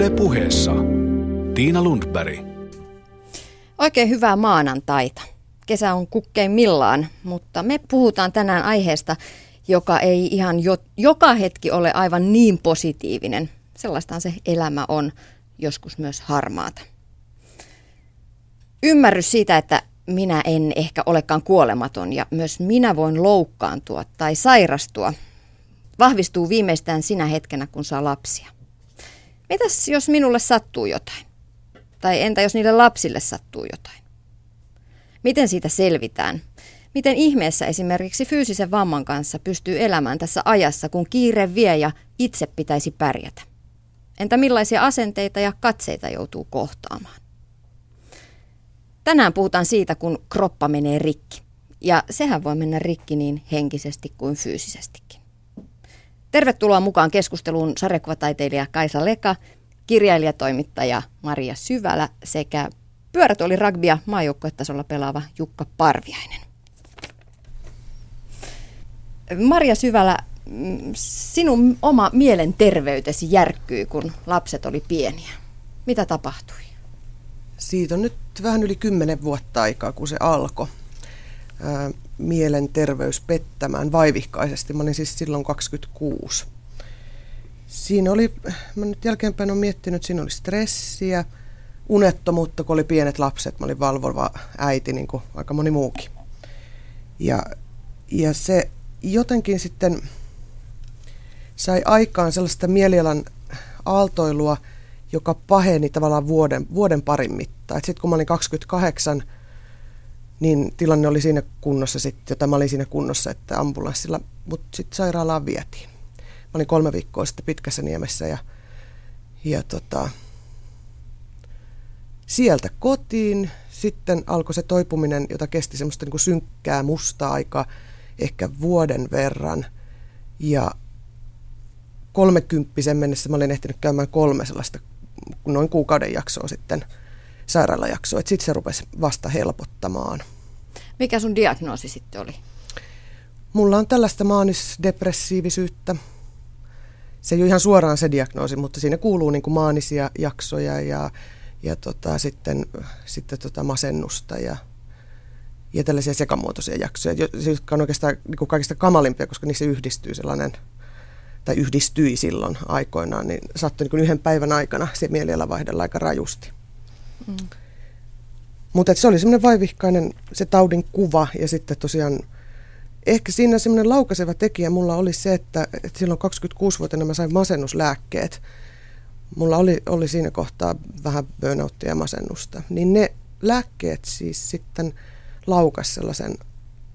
Yle puheessa Tiina Lundberg. Oikein hyvää maanantaita. Kesä on kukkeimmillaan, mutta me puhutaan tänään aiheesta, joka ei ihan jo, joka hetki ole aivan niin positiivinen. Sellaistaan se elämä on joskus myös harmaata. Ymmärrys siitä, että minä en ehkä olekaan kuolematon ja myös minä voin loukkaantua tai sairastua, vahvistuu viimeistään sinä hetkenä, kun saa lapsia. Mitäs jos minulle sattuu jotain? Tai entä jos niille lapsille sattuu jotain? Miten siitä selvitään? Miten ihmeessä esimerkiksi fyysisen vamman kanssa pystyy elämään tässä ajassa, kun kiire vie ja itse pitäisi pärjätä? Entä millaisia asenteita ja katseita joutuu kohtaamaan? Tänään puhutaan siitä, kun kroppa menee rikki. Ja sehän voi mennä rikki niin henkisesti kuin fyysisestikin. Tervetuloa mukaan keskusteluun sarjakuvataiteilija Kaisa Leka, kirjailijatoimittaja Maria Syvälä sekä pyörätuoli rugbya maajoukkuetasolla pelaava Jukka Parviainen. Maria Syvälä, mm, sinun oma mielenterveytesi järkkyi, kun lapset oli pieniä. Mitä tapahtui? Siitä on nyt vähän yli kymmenen vuotta aikaa, kun se alkoi. Mielenterveys pettämään vaivihkaisesti. Mä olin siis silloin 26. Siinä oli, mä nyt jälkeenpäin olen miettinyt, siinä oli stressiä, unettomuutta, kun oli pienet lapset. Mä olin valvova äiti, niin kuin aika moni muukin. Ja, ja se jotenkin sitten sai aikaan sellaista mielialan aaltoilua, joka paheni tavallaan vuoden, vuoden parin mittaan. Sitten kun mä olin 28, niin tilanne oli siinä kunnossa sitten, jota mä olin siinä kunnossa, että ambulanssilla, mutta sitten sairaalaan vietiin. Mä olin kolme viikkoa sitten pitkässä niemessä ja, ja tota, sieltä kotiin. Sitten alkoi se toipuminen, jota kesti semmoista niin kuin synkkää, mustaa aikaa, ehkä vuoden verran. Ja kolmekymppisen mennessä mä olin ehtinyt käymään kolme sellaista noin kuukauden jaksoa sitten sairaalajaksoa. Sitten se rupesi vasta helpottamaan. Mikä sun diagnoosi sitten oli? Mulla on tällaista maanisdepressiivisyyttä. Se ei ole ihan suoraan se diagnoosi, mutta siinä kuuluu niin kuin maanisia jaksoja ja, ja tota, sitten, sitten tota masennusta ja, ja tällaisia sekamuotoisia jaksoja, jotka on oikeastaan niin kuin kaikista kamalimpia, koska niissä yhdistyy sellainen – tai yhdistyi silloin aikoinaan, niin sattui niin yhden päivän aikana se mieliala vaihdella aika rajusti. Mm. Mutta se oli semmoinen vaivihkainen se taudin kuva ja sitten tosiaan ehkä siinä semmoinen laukaseva tekijä mulla oli se, että, että silloin 26-vuotiaana mä sain masennuslääkkeet. Mulla oli, oli siinä kohtaa vähän burnouttia ja masennusta. Niin ne lääkkeet siis sitten laukas sellaisen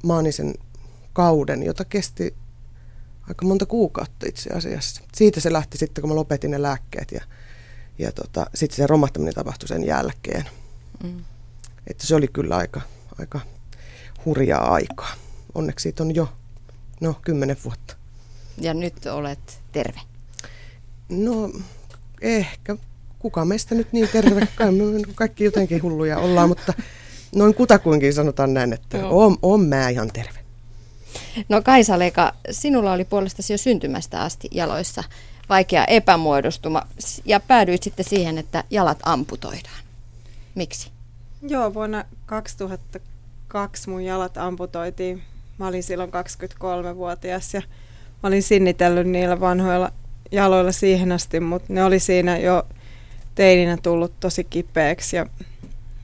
maanisen kauden, jota kesti aika monta kuukautta itse asiassa. Siitä se lähti sitten, kun mä lopetin ne lääkkeet ja, ja tota, sitten se romahtaminen tapahtui sen jälkeen. Mm. Että se oli kyllä aika, aika hurjaa aikaa. Onneksi siitä on jo no, kymmenen vuotta. Ja nyt olet terve? No ehkä. Kuka meistä nyt niin terve? Kaikki jotenkin hulluja ollaan, mutta noin kutakuinkin sanotaan näin, että on, on mä ihan terve. No Kaisa Leka, sinulla oli puolestasi jo syntymästä asti jaloissa vaikea epämuodostuma ja päädyit sitten siihen, että jalat amputoidaan. Miksi? Joo, vuonna 2002 mun jalat amputoitiin. Mä olin silloin 23-vuotias ja mä olin sinnitellyt niillä vanhoilla jaloilla siihen asti, mutta ne oli siinä jo teininä tullut tosi kipeäksi ja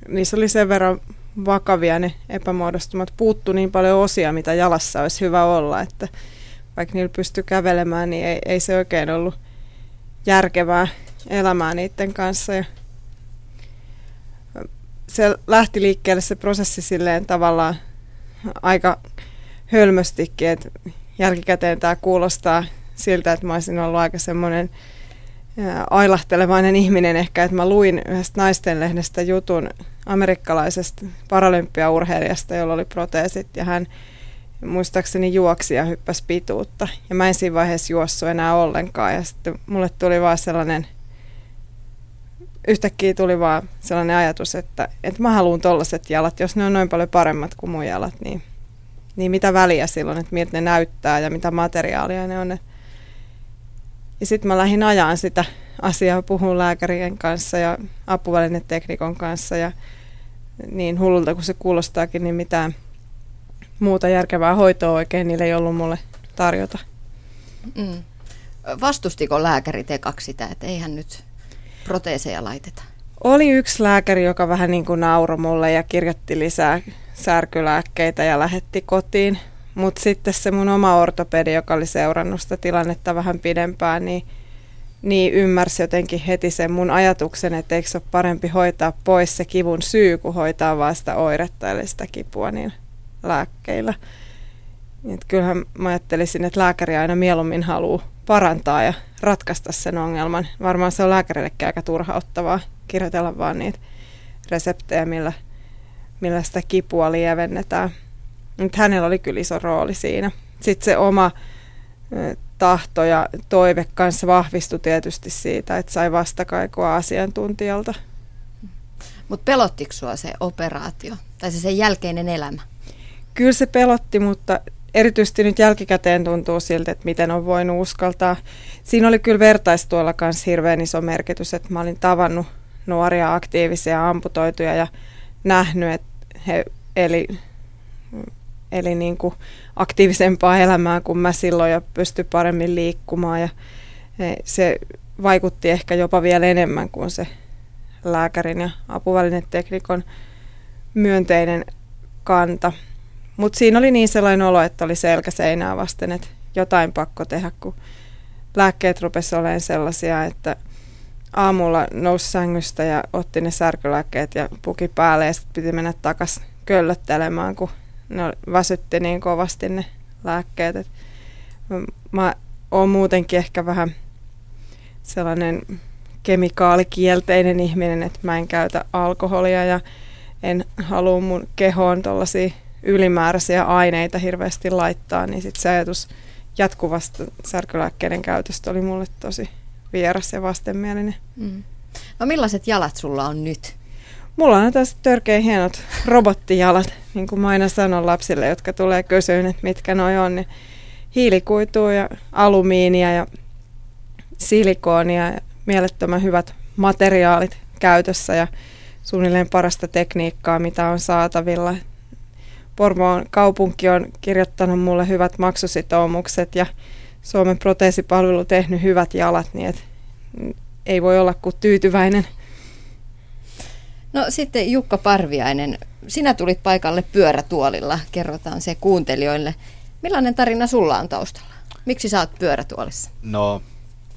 niissä oli sen verran vakavia ne epämuodostumat. Puuttu niin paljon osia, mitä jalassa olisi hyvä olla, että vaikka niillä pystyy kävelemään, niin ei, ei se oikein ollut järkevää elämää niiden kanssa. Ja se lähti liikkeelle se prosessi silleen tavallaan aika hölmöstikin, että jälkikäteen tämä kuulostaa siltä, että mä olisin ollut aika semmoinen ailahtelevainen ihminen ehkä, että mä luin yhdestä naistenlehdestä jutun amerikkalaisesta paralympiaurheilijasta, jolla oli proteesit ja hän muistaakseni juoksi ja hyppäsi pituutta. Ja mä en siinä vaiheessa juossut enää ollenkaan ja sitten mulle tuli vaan sellainen, yhtäkkiä tuli vaan sellainen ajatus, että, että mä haluan tollaset jalat, jos ne on noin paljon paremmat kuin mun jalat, niin, niin mitä väliä silloin, että miltä ne näyttää ja mitä materiaalia ne on. Ja sitten mä lähdin ajaan sitä asiaa puhua lääkärien kanssa ja apuvälineteknikon kanssa ja niin hullulta kuin se kuulostaakin, niin mitään muuta järkevää hoitoa oikein niille ei ollut mulle tarjota. Mm. Vastustiko lääkäri tekaksi sitä, että eihän nyt proteeseja laiteta? Oli yksi lääkäri, joka vähän niin kuin nauroi mulle ja kirjoitti lisää särkylääkkeitä ja lähetti kotiin. Mutta sitten se mun oma ortopedi, joka oli seurannut sitä tilannetta vähän pidempään, niin, niin ymmärsi jotenkin heti sen mun ajatuksen, että eikö se ole parempi hoitaa pois se kivun syy, kuin hoitaa vaan sitä oiretta eli sitä kipua niin lääkkeillä. Et kyllähän mä ajattelisin, että lääkäri aina mieluummin haluaa parantaa ja ratkaista sen ongelman. Varmaan se on lääkärillekin aika turhauttavaa kirjoitella vaan niitä reseptejä, millä, millä sitä kipua lievennetään. Mutta hänellä oli kyllä iso rooli siinä. Sitten se oma tahto ja toive kanssa vahvistui tietysti siitä, että sai vastakaikua asiantuntijalta. Mutta pelottiko sua se operaatio tai se sen jälkeinen elämä? Kyllä se pelotti, mutta erityisesti nyt jälkikäteen tuntuu siltä, että miten on voinut uskaltaa. Siinä oli kyllä vertaistuolla kanssa hirveän iso merkitys, että mä olin tavannut nuoria aktiivisia amputoituja ja nähnyt, että he eli, eli niin kuin aktiivisempaa elämää kuin mä silloin ja pystyi paremmin liikkumaan ja se vaikutti ehkä jopa vielä enemmän kuin se lääkärin ja apuvälineteknikon myönteinen kanta. Mutta siinä oli niin sellainen olo, että oli selkä seinää vasten, että jotain pakko tehdä, kun lääkkeet rupesivat olemaan sellaisia, että aamulla nousi sängystä ja otti ne särkylääkkeet ja puki päälle ja sitten piti mennä takaisin köllöttelemään, kun ne väsytti niin kovasti ne lääkkeet. Et mä oon muutenkin ehkä vähän sellainen kemikaalikielteinen ihminen, että mä en käytä alkoholia ja en halua mun kehoon tuollaisia ylimääräisiä aineita hirveästi laittaa, niin sitten se ajatus jatkuvasta särkylääkkeiden käytöstä oli mulle tosi vieras ja vastenmielinen. Mm. No millaiset jalat sulla on nyt? Mulla on tässä törkeä hienot robottijalat, niin kuin mä aina sanon lapsille, jotka tulee kysyyn, että mitkä noi on. Niin hiilikuitua ja alumiinia ja silikoonia ja mielettömän hyvät materiaalit käytössä ja suunnilleen parasta tekniikkaa, mitä on saatavilla. Porvoon kaupunki on kirjoittanut mulle hyvät maksusitoumukset ja Suomen proteesipalvelu tehnyt hyvät jalat, niin et ei voi olla kuin tyytyväinen. No sitten Jukka Parviainen, sinä tulit paikalle pyörätuolilla, kerrotaan se kuuntelijoille. Millainen tarina sulla on taustalla? Miksi sä oot pyörätuolissa? No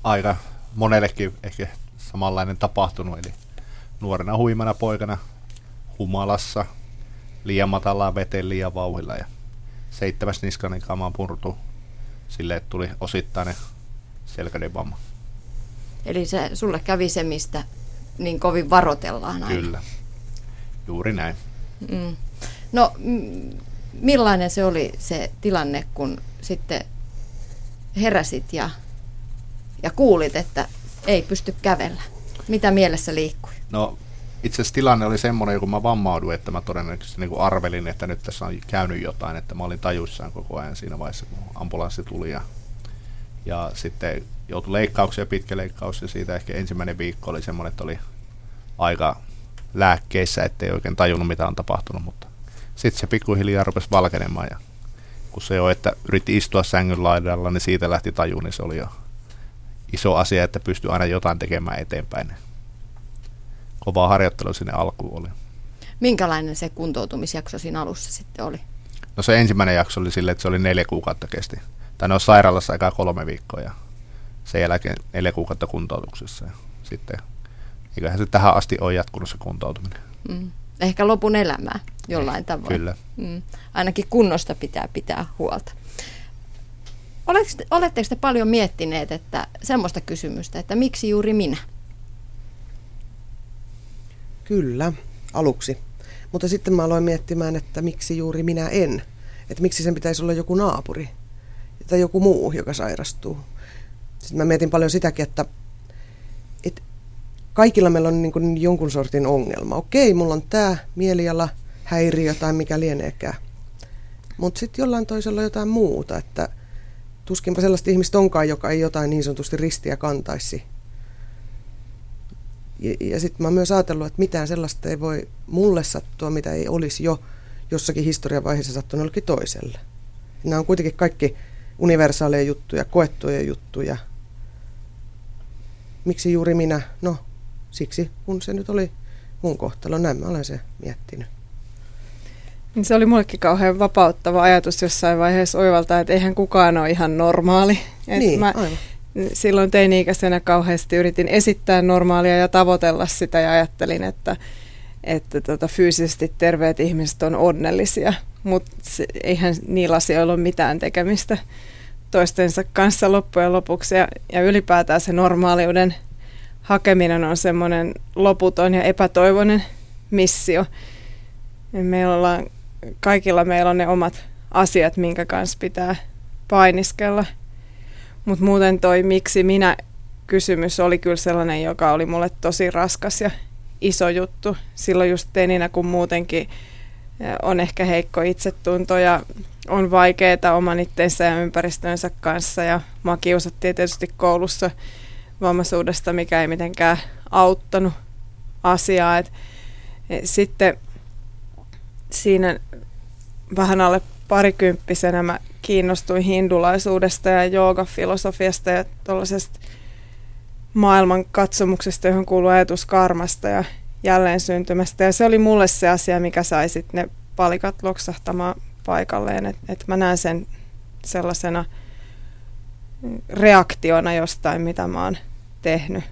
aika monellekin ehkä samanlainen tapahtunut, eli nuorena huimana poikana humalassa, liian matalaa veteen liian vauhilla ja seitsemäs niskanen kamaan purtu sille, että tuli osittainen selkädevamma. Eli se, sulle kävi se, mistä niin kovin varotellaan aina. Kyllä, juuri näin. Mm. No, m- millainen se oli se tilanne, kun sitten heräsit ja, ja kuulit, että ei pysty kävellä? Mitä mielessä liikkui? No itse asiassa tilanne oli semmoinen, kun mä vammauduin, että mä todennäköisesti niin arvelin, että nyt tässä on käynyt jotain, että mä olin tajuissaan koko ajan siinä vaiheessa, kun ambulanssi tuli ja, ja sitten joutui leikkauksia, pitkä leikkaus ja siitä ehkä ensimmäinen viikko oli semmoinen, että oli aika lääkkeissä, ettei oikein tajunnut mitä on tapahtunut, mutta sitten se pikkuhiljaa rupesi valkenemaan ja kun se jo, että yritti istua sängyn laidalla, niin siitä lähti taju, niin se oli jo iso asia, että pystyi aina jotain tekemään eteenpäin kova harjoittelu sinne alkuun oli. Minkälainen se kuntoutumisjakso siinä alussa sitten oli? No se ensimmäinen jakso oli sille, että se oli neljä kuukautta kesti. Tai ne on sairaalassa aikaa kolme viikkoa ja sen jälkeen neljä kuukautta kuntoutuksessa. Ja sitten, eiköhän se tähän asti ole jatkunut se kuntoutuminen. Mm. Ehkä lopun elämää jollain eh, tavoin. Kyllä. Mm. Ainakin kunnosta pitää pitää huolta. Oletteko te paljon miettineet että semmoista kysymystä, että miksi juuri minä? Kyllä, aluksi. Mutta sitten mä aloin miettimään, että miksi juuri minä en. Että miksi sen pitäisi olla joku naapuri tai joku muu, joka sairastuu. Sitten mä mietin paljon sitäkin, että, että kaikilla meillä on niin kuin jonkun sortin ongelma. Okei, mulla on tämä mieliala, häiriö tai mikä lieneekään. Mutta sitten jollain toisella jotain muuta, että tuskinpa sellaista ihmistä onkaan, joka ei jotain niin sanotusti ristiä kantaisi Ja, ja sitten mä oon myös ajatellut, että mitään sellaista ei voi mulle sattua, mitä ei olisi jo jossakin historian vaiheessa sattunut jollekin toiselle. Nämä on kuitenkin kaikki universaaleja juttuja, koettuja juttuja. Miksi juuri minä? No, siksi kun se nyt oli mun kohtalo. Näin mä olen se miettinyt. Niin se oli mullekin kauhean vapauttava ajatus jossain vaiheessa oivaltaa, että eihän kukaan ole ihan normaali. Et niin, mä aivan. Silloin teini-ikäisenä kauheasti yritin esittää normaalia ja tavoitella sitä ja ajattelin, että, että tota, fyysisesti terveet ihmiset on onnellisia, mutta eihän niillä asioilla ole mitään tekemistä toistensa kanssa loppujen lopuksi ja, ja ylipäätään se normaaliuden hakeminen on semmoinen loputon ja epätoivoinen missio. Meillä ollaan, kaikilla meillä on ne omat asiat, minkä kanssa pitää painiskella. Mutta muuten toi miksi minä kysymys oli kyllä sellainen, joka oli mulle tosi raskas ja iso juttu. Silloin just teninä, kun muutenkin on ehkä heikko itsetunto ja on vaikeaa oman itsensä ja ympäristönsä kanssa. Ja mua kiusattiin tietysti koulussa vammaisuudesta, mikä ei mitenkään auttanut asiaa. Et, et sitten siinä vähän alle parikymppisenä mä kiinnostuin hindulaisuudesta ja joogafilosofiasta ja tuollaisesta maailman katsomuksesta, johon kuuluu ajatus karmasta ja jälleen syntymästä. Ja se oli mulle se asia, mikä sai sitten ne palikat loksahtamaan paikalleen, että et mä näen sen sellaisena reaktiona jostain, mitä mä oon tehnyt.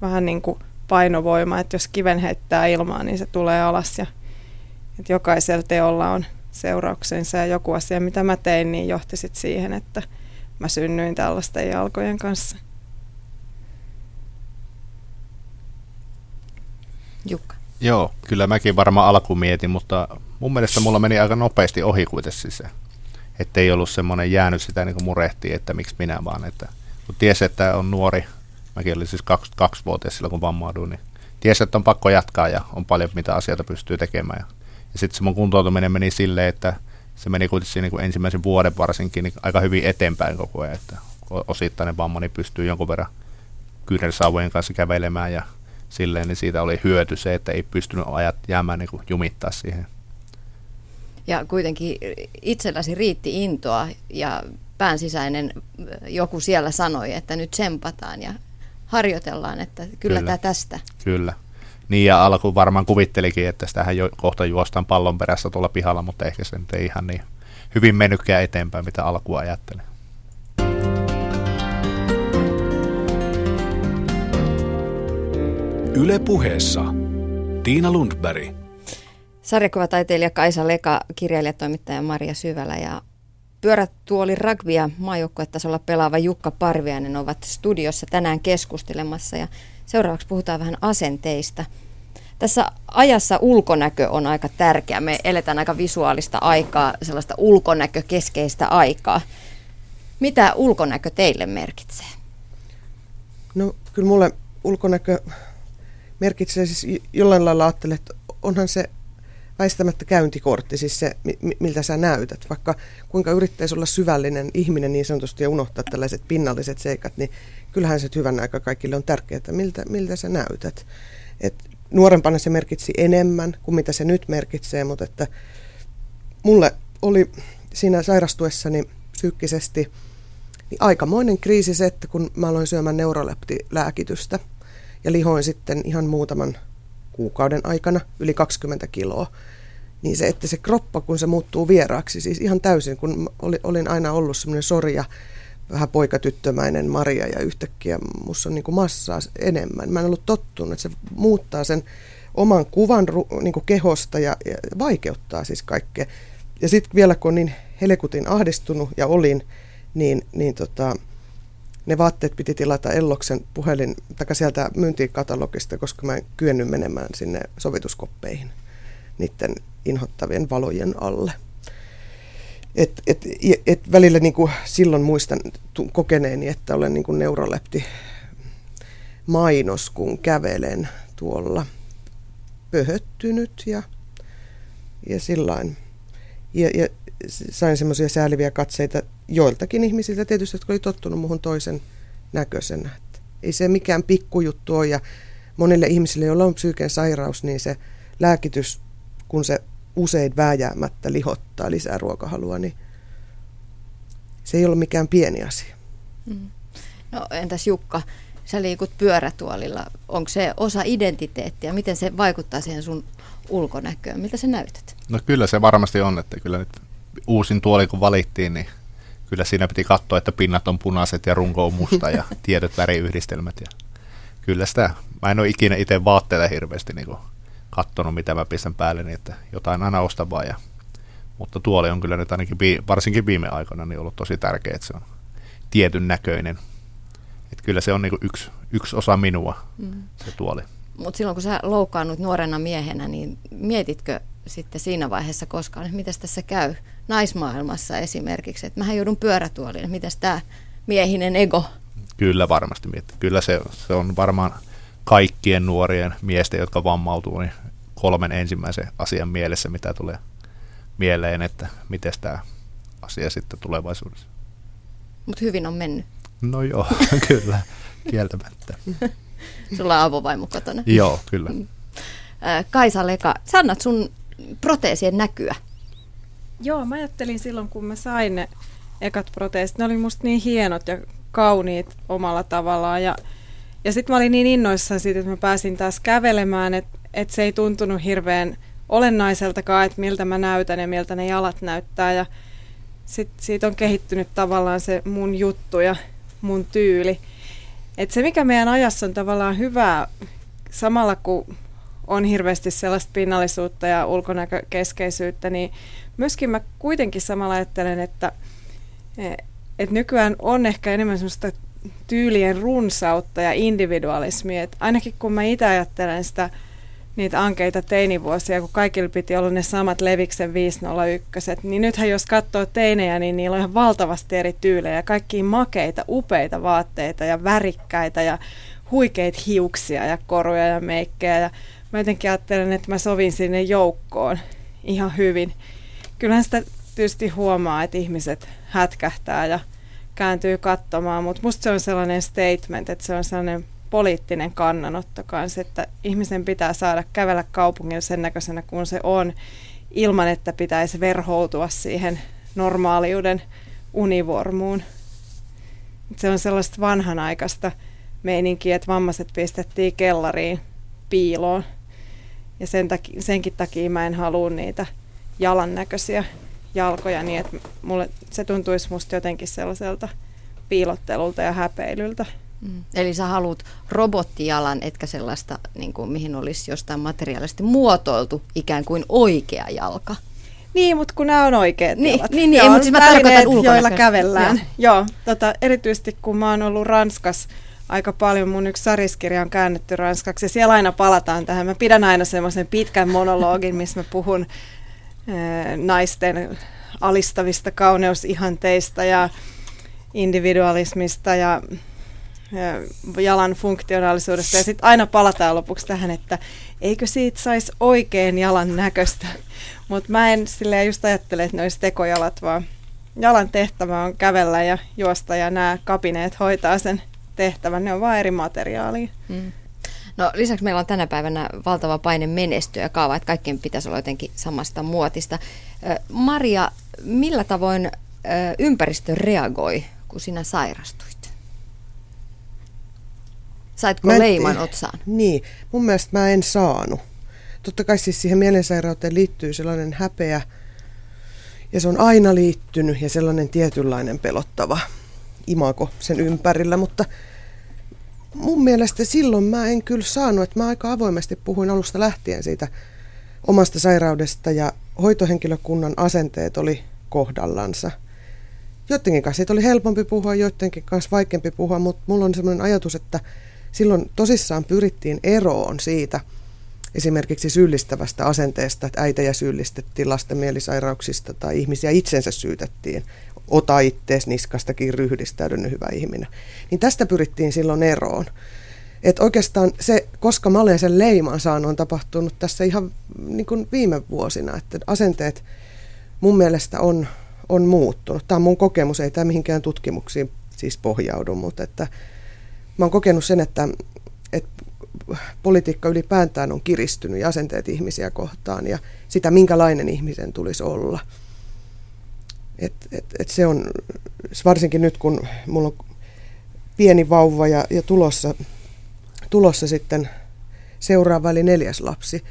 Vähän niin kuin painovoima, että jos kiven heittää ilmaan, niin se tulee alas ja että jokaisella teolla on seurauksensa ja joku asia, mitä mä tein, niin johti sit siihen, että mä synnyin tällaisten jalkojen kanssa. Jukka. Joo, kyllä mäkin varmaan alkuun mietin, mutta mun mielestä mulla meni aika nopeasti ohi kuitenkin se. Että ei ollut semmoinen jäänyt sitä niin kuin murehti, että miksi minä vaan. Että, kun tiesi, että on nuori, mäkin olin siis 22-vuotias silloin kun vammauduin, niin tiesi, että on pakko jatkaa ja on paljon mitä asioita pystyy tekemään. Ja, ja sitten se mun kuntoutuminen meni silleen, että se meni kuitenkin niin kuin ensimmäisen vuoden varsinkin niin aika hyvin eteenpäin koko ajan, että osittainen vamma niin pystyy jonkun verran kyynelsauvojen kanssa kävelemään ja silleen, niin siitä oli hyöty se, että ei pystynyt ajat jäämään niin kuin jumittaa siihen. Ja kuitenkin itselläsi riitti intoa ja päänsisäinen joku siellä sanoi, että nyt tsempataan ja harjoitellaan, että kyllä, kyllä. tämä tästä. Kyllä. Niin ja alku varmaan kuvittelikin, että sitähän jo kohta juostaan pallon perässä tuolla pihalla, mutta ehkä se ei ihan niin hyvin mennytkään eteenpäin, mitä alkua ajattelin. Yle puheessa Tiina Lundberg. Sarjakuvataiteilija Kaisa Leka, kirjailijatoimittaja Maria Syvälä ja pyörätuoli rugbya maajoukkuetasolla pelaava Jukka Parviainen ovat studiossa tänään keskustelemassa ja seuraavaksi puhutaan vähän asenteista. Tässä ajassa ulkonäkö on aika tärkeä. Me eletään aika visuaalista aikaa, sellaista ulkonäkökeskeistä aikaa. Mitä ulkonäkö teille merkitsee? No kyllä mulle ulkonäkö merkitsee siis jollain lailla ajattelen, että onhan se väistämättä käyntikortti, siis se, miltä sä näytät. Vaikka kuinka yrittäisi olla syvällinen ihminen niin sanotusti ja unohtaa tällaiset pinnalliset seikat, niin kyllähän se hyvän aika kaikille on tärkeää, että miltä, miltä sä näytät. Et nuorempana se merkitsi enemmän kuin mitä se nyt merkitsee, mutta että mulle oli siinä sairastuessani psyykkisesti niin aikamoinen kriisi se, että kun mä aloin syömään neuroleptilääkitystä ja lihoin sitten ihan muutaman kuukauden aikana yli 20 kiloa, niin se, että se kroppa, kun se muuttuu vieraaksi, siis ihan täysin, kun olin aina ollut semmoinen sorja, vähän poikatyttömäinen Maria ja yhtäkkiä musta on niin kuin massaa enemmän. Mä en ollut tottunut, että se muuttaa sen oman kuvan niin kuin kehosta ja, ja vaikeuttaa siis kaikkea. Ja sitten vielä kun niin helekutin ahdistunut ja olin, niin, niin tota, ne vaatteet piti tilata Elloksen puhelin, tai sieltä myyntikatalogista, koska mä en kyennyt menemään sinne sovituskoppeihin niiden inhottavien valojen alle. Et, et, et välillä niin kuin silloin muistan kokeneeni, että olen niin kuin neurolepti mainos, kun kävelen tuolla pöhöttynyt ja, ja sillain. Ja, ja sain semmoisia sääliviä katseita joiltakin ihmisiltä tietysti, jotka oli tottunut muuhun toisen näköisenä. Että ei se mikään pikkujuttu ole ja monille ihmisille, joilla on psyyken sairaus, niin se lääkitys, kun se usein vääjäämättä lihottaa lisää ruokahalua, niin se ei ole mikään pieni asia. Mm. No entäs Jukka, sä liikut pyörätuolilla. Onko se osa identiteettiä? Miten se vaikuttaa siihen sun ulkonäköön? Miltä sä näytät? No kyllä se varmasti on, että kyllä nyt uusin tuoli kun valittiin, niin kyllä siinä piti katsoa, että pinnat on punaiset ja runko on musta ja tietyt väriyhdistelmät. Ja kyllä sitä, mä en ole ikinä itse vaatteita hirveästi niin katsonut, mitä mä pistän päälle, niin että jotain aina ostan vaan. Ja, mutta tuoli on kyllä nyt ainakin varsinkin viime aikoina niin ollut tosi tärkeä, että se on tietyn näköinen. Että kyllä se on niin yksi, yksi osa minua, mm. se tuoli. Mutta silloin kun sä loukkaannut nuorena miehenä, niin mietitkö sitten siinä vaiheessa koskaan, että miten tässä käy naismaailmassa esimerkiksi, että mähän joudun pyörätuoliin, että miten tämä miehinen ego? Kyllä varmasti. Kyllä se, se on varmaan kaikkien nuorien miesten, jotka vammautuu, niin kolmen ensimmäisen asian mielessä, mitä tulee mieleen, että miten tämä asia sitten tulevaisuudessa. Mutta hyvin on mennyt. No joo, kyllä, kieltämättä. Sulla on avovaimo kotona. joo, kyllä. Kaisa Leka, sä annat sun proteesien näkyä. Joo, mä ajattelin silloin, kun mä sain ne ekat proteesit, ne oli musta niin hienot ja kauniit omalla tavallaan. Ja, ja sitten mä olin niin innoissaan siitä, että mä pääsin taas kävelemään, että et se ei tuntunut hirveän olennaiseltakaan, että miltä mä näytän ja miltä ne jalat näyttää. Ja sitten siitä on kehittynyt tavallaan se mun juttu ja mun tyyli. Et se, mikä meidän ajassa on tavallaan hyvää, samalla kun on hirveästi sellaista pinnallisuutta ja ulkonäkökeskeisyyttä, niin myöskin mä kuitenkin samalla ajattelen, että, että nykyään on ehkä enemmän sellaista tyylien runsautta ja individualismia. Että ainakin kun mä itse ajattelen sitä niitä ankeita teinivuosia, kun kaikilla piti olla ne samat Leviksen 501, niin nythän jos katsoo teinejä, niin niillä on ihan valtavasti eri tyylejä, kaikki makeita, upeita vaatteita ja värikkäitä ja huikeita hiuksia ja koruja ja meikkejä. Ja mä jotenkin ajattelen, että mä sovin sinne joukkoon ihan hyvin. Kyllähän sitä tietysti huomaa, että ihmiset hätkähtää ja kääntyy katsomaan, mutta musta se on sellainen statement, että se on sellainen poliittinen kannanotto kanssa, että ihmisen pitää saada kävellä kaupungilla sen näköisenä kuin se on, ilman että pitäisi verhoutua siihen normaaliuden univormuun. Se on sellaista vanhanaikaista meininkiä, että vammaiset pistettiin kellariin piiloon. Ja sen takia, senkin takia mä en halua niitä jalan näköisiä jalkoja niin, että mulle, se tuntuisi musta jotenkin sellaiselta piilottelulta ja häpeilyltä. Mm. Eli sä haluat robottijalan, etkä sellaista, niin kuin, mihin olisi jostain materiaalisesti muotoiltu ikään kuin oikea jalka. Niin, mutta kun nämä on oikeat niin, jalat. Niin, niin ei, mutta siis mä tarkoitan joilla kävellään. Joo, Joo tota, erityisesti kun mä oon ollut Ranskas aika paljon, mun yksi sariskirja on käännetty ranskaksi ja siellä aina palataan tähän. Mä pidän aina semmoisen pitkän monologin, missä mä puhun äh, naisten alistavista kauneusihanteista ja individualismista ja jalan funktionaalisuudesta. Ja sitten aina palataan lopuksi tähän, että eikö siitä saisi oikein jalan näköistä. Mutta mä en silleen just ajattele, että ne olisi tekojalat, vaan jalan tehtävä on kävellä ja juosta ja nämä kapineet hoitaa sen tehtävän. Ne on vain eri materiaalia. Mm. No lisäksi meillä on tänä päivänä valtava paine menestyä ja kaava, että kaikkien pitäisi olla jotenkin samasta muotista. Maria, millä tavoin ympäristö reagoi, kun sinä sairastuit? Saitko mä leiman otsaan? Niin, mun mielestä mä en saanut. Totta kai siis siihen mielensairauteen liittyy sellainen häpeä, ja se on aina liittynyt, ja sellainen tietynlainen pelottava imako sen ympärillä, mutta mun mielestä silloin mä en kyllä saanut, että mä aika avoimesti puhuin alusta lähtien siitä omasta sairaudesta, ja hoitohenkilökunnan asenteet oli kohdallansa. Joidenkin kanssa siitä oli helpompi puhua, joidenkin kanssa vaikeampi puhua, mutta mulla on sellainen ajatus, että silloin tosissaan pyrittiin eroon siitä esimerkiksi syyllistävästä asenteesta, että äitejä syyllistettiin lasten mielisairauksista tai ihmisiä itsensä syytettiin. Ota ittees niskastakin ryhdistäydynyt hyvä ihminen. Niin tästä pyrittiin silloin eroon. Et oikeastaan se, koska mä olen sen leiman saanut, on tapahtunut tässä ihan niin kuin viime vuosina. Että asenteet mun mielestä on, on muuttunut. Tämä on mun kokemus, ei tämä mihinkään tutkimuksiin siis pohjaudu, mutta että mä oon kokenut sen, että, että politiikka ylipäätään on kiristynyt ja asenteet ihmisiä kohtaan ja sitä, minkälainen ihmisen tulisi olla. Et, et, et se on, varsinkin nyt kun mulla on pieni vauva ja, ja tulossa, tulossa sitten seuraava eli neljäs lapsi,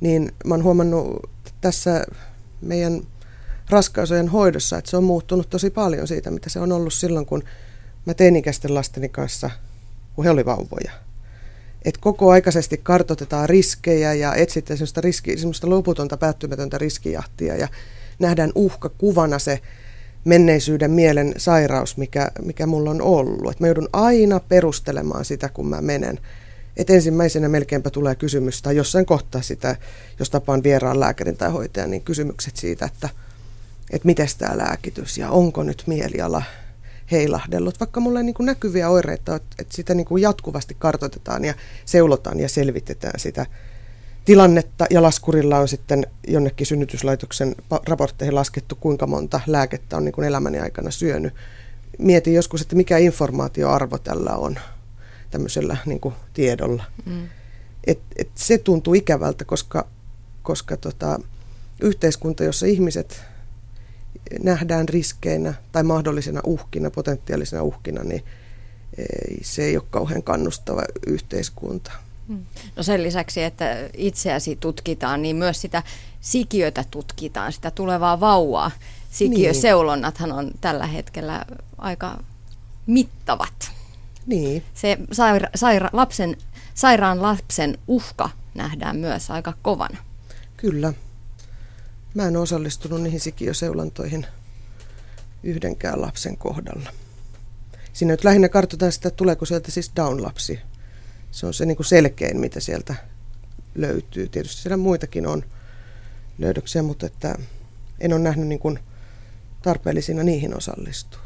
niin mä oon huomannut tässä meidän raskausojen hoidossa, että se on muuttunut tosi paljon siitä, mitä se on ollut silloin, kun mä teinikäisten lasteni kanssa, kun he oli vauvoja. Et koko aikaisesti kartoitetaan riskejä ja etsitään semmoista, riski, semmoista loputonta päättymätöntä riskijahtia ja nähdään uhka kuvana se menneisyyden mielen sairaus, mikä, mikä mulla on ollut. Et mä joudun aina perustelemaan sitä, kun mä menen. Et ensimmäisenä melkeinpä tulee kysymys, tai jossain kohtaa sitä, jos tapaan vieraan lääkärin tai hoitajan, niin kysymykset siitä, että, että miten tämä lääkitys ja onko nyt mieliala heilahdellut, vaikka mulla ei niin kuin näkyviä oireita, että sitä niin kuin jatkuvasti kartoitetaan ja seulotaan ja selvitetään sitä tilannetta ja laskurilla on sitten jonnekin synnytyslaitoksen raportteihin laskettu, kuinka monta lääkettä on niin kuin elämäni aikana syönyt. Mietin joskus, että mikä informaatioarvo tällä on tämmöisellä niin kuin tiedolla. Mm. Et, et se tuntuu ikävältä, koska, koska tota, yhteiskunta, jossa ihmiset nähdään riskeinä tai mahdollisena uhkina, potentiaalisena uhkina, niin ei, se ei ole kauhean kannustava yhteiskunta. Mm. No sen lisäksi, että itseäsi tutkitaan, niin myös sitä sikiötä tutkitaan, sitä tulevaa vauvaa. Sikiöseulonnathan on tällä hetkellä aika mittavat. Niin. Se saira, saira, lapsen, sairaan lapsen uhka nähdään myös aika kovana. Kyllä. Mä en osallistunut niihin sikiöseulantoihin yhdenkään lapsen kohdalla. Siinä nyt lähinnä kartoitetaan sitä, tuleeko sieltä siis Down-lapsi. Se on se niin kuin selkein, mitä sieltä löytyy. Tietysti siellä muitakin on löydöksiä, mutta että en ole nähnyt niin kuin tarpeellisina niihin osallistua.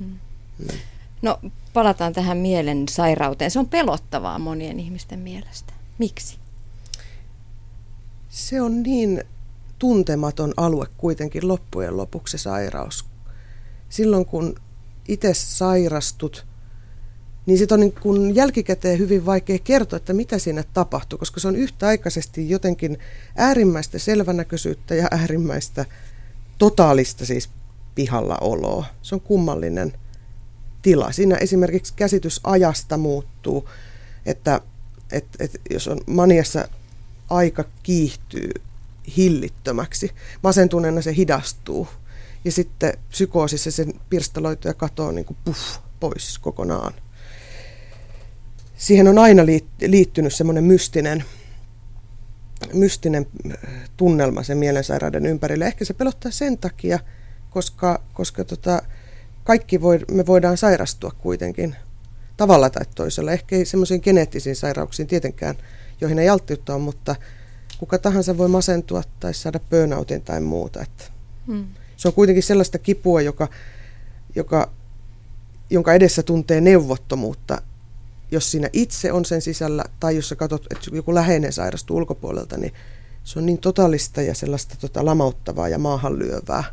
Mm. Mm. No palataan tähän mielen sairauteen. Se on pelottavaa monien ihmisten mielestä. Miksi? Se on niin tuntematon alue kuitenkin loppujen lopuksi se sairaus. Silloin kun itse sairastut, niin sitten on niin kun jälkikäteen hyvin vaikea kertoa, että mitä siinä tapahtui, koska se on yhtäaikaisesti jotenkin äärimmäistä selvänäköisyyttä ja äärimmäistä totaalista siis pihalla oloa. Se on kummallinen tila. Siinä esimerkiksi käsitys ajasta muuttuu, että, että, että jos on maniassa aika kiihtyy hillittömäksi. Masentuneena se hidastuu. Ja sitten psykoosissa sen pirstaloitu ja katoaa niin kuin puff, pois kokonaan. Siihen on aina liittynyt semmoinen mystinen, mystinen äh, tunnelma sen mielensairauden ympärille. Ehkä se pelottaa sen takia, koska, koska tota, kaikki voi, me voidaan sairastua kuitenkin tavalla tai toisella. Ehkä ei semmoisiin geneettisiin sairauksiin tietenkään, joihin ei alttiutta ole, mutta kuka tahansa voi masentua tai saada burnoutin tai muuta. Että hmm. Se on kuitenkin sellaista kipua, joka, joka, jonka edessä tuntee neuvottomuutta, jos siinä itse on sen sisällä tai jos sä katsot, että joku läheinen sairastuu ulkopuolelta, niin se on niin totaalista ja sellaista tota, lamauttavaa ja maahanlyövää.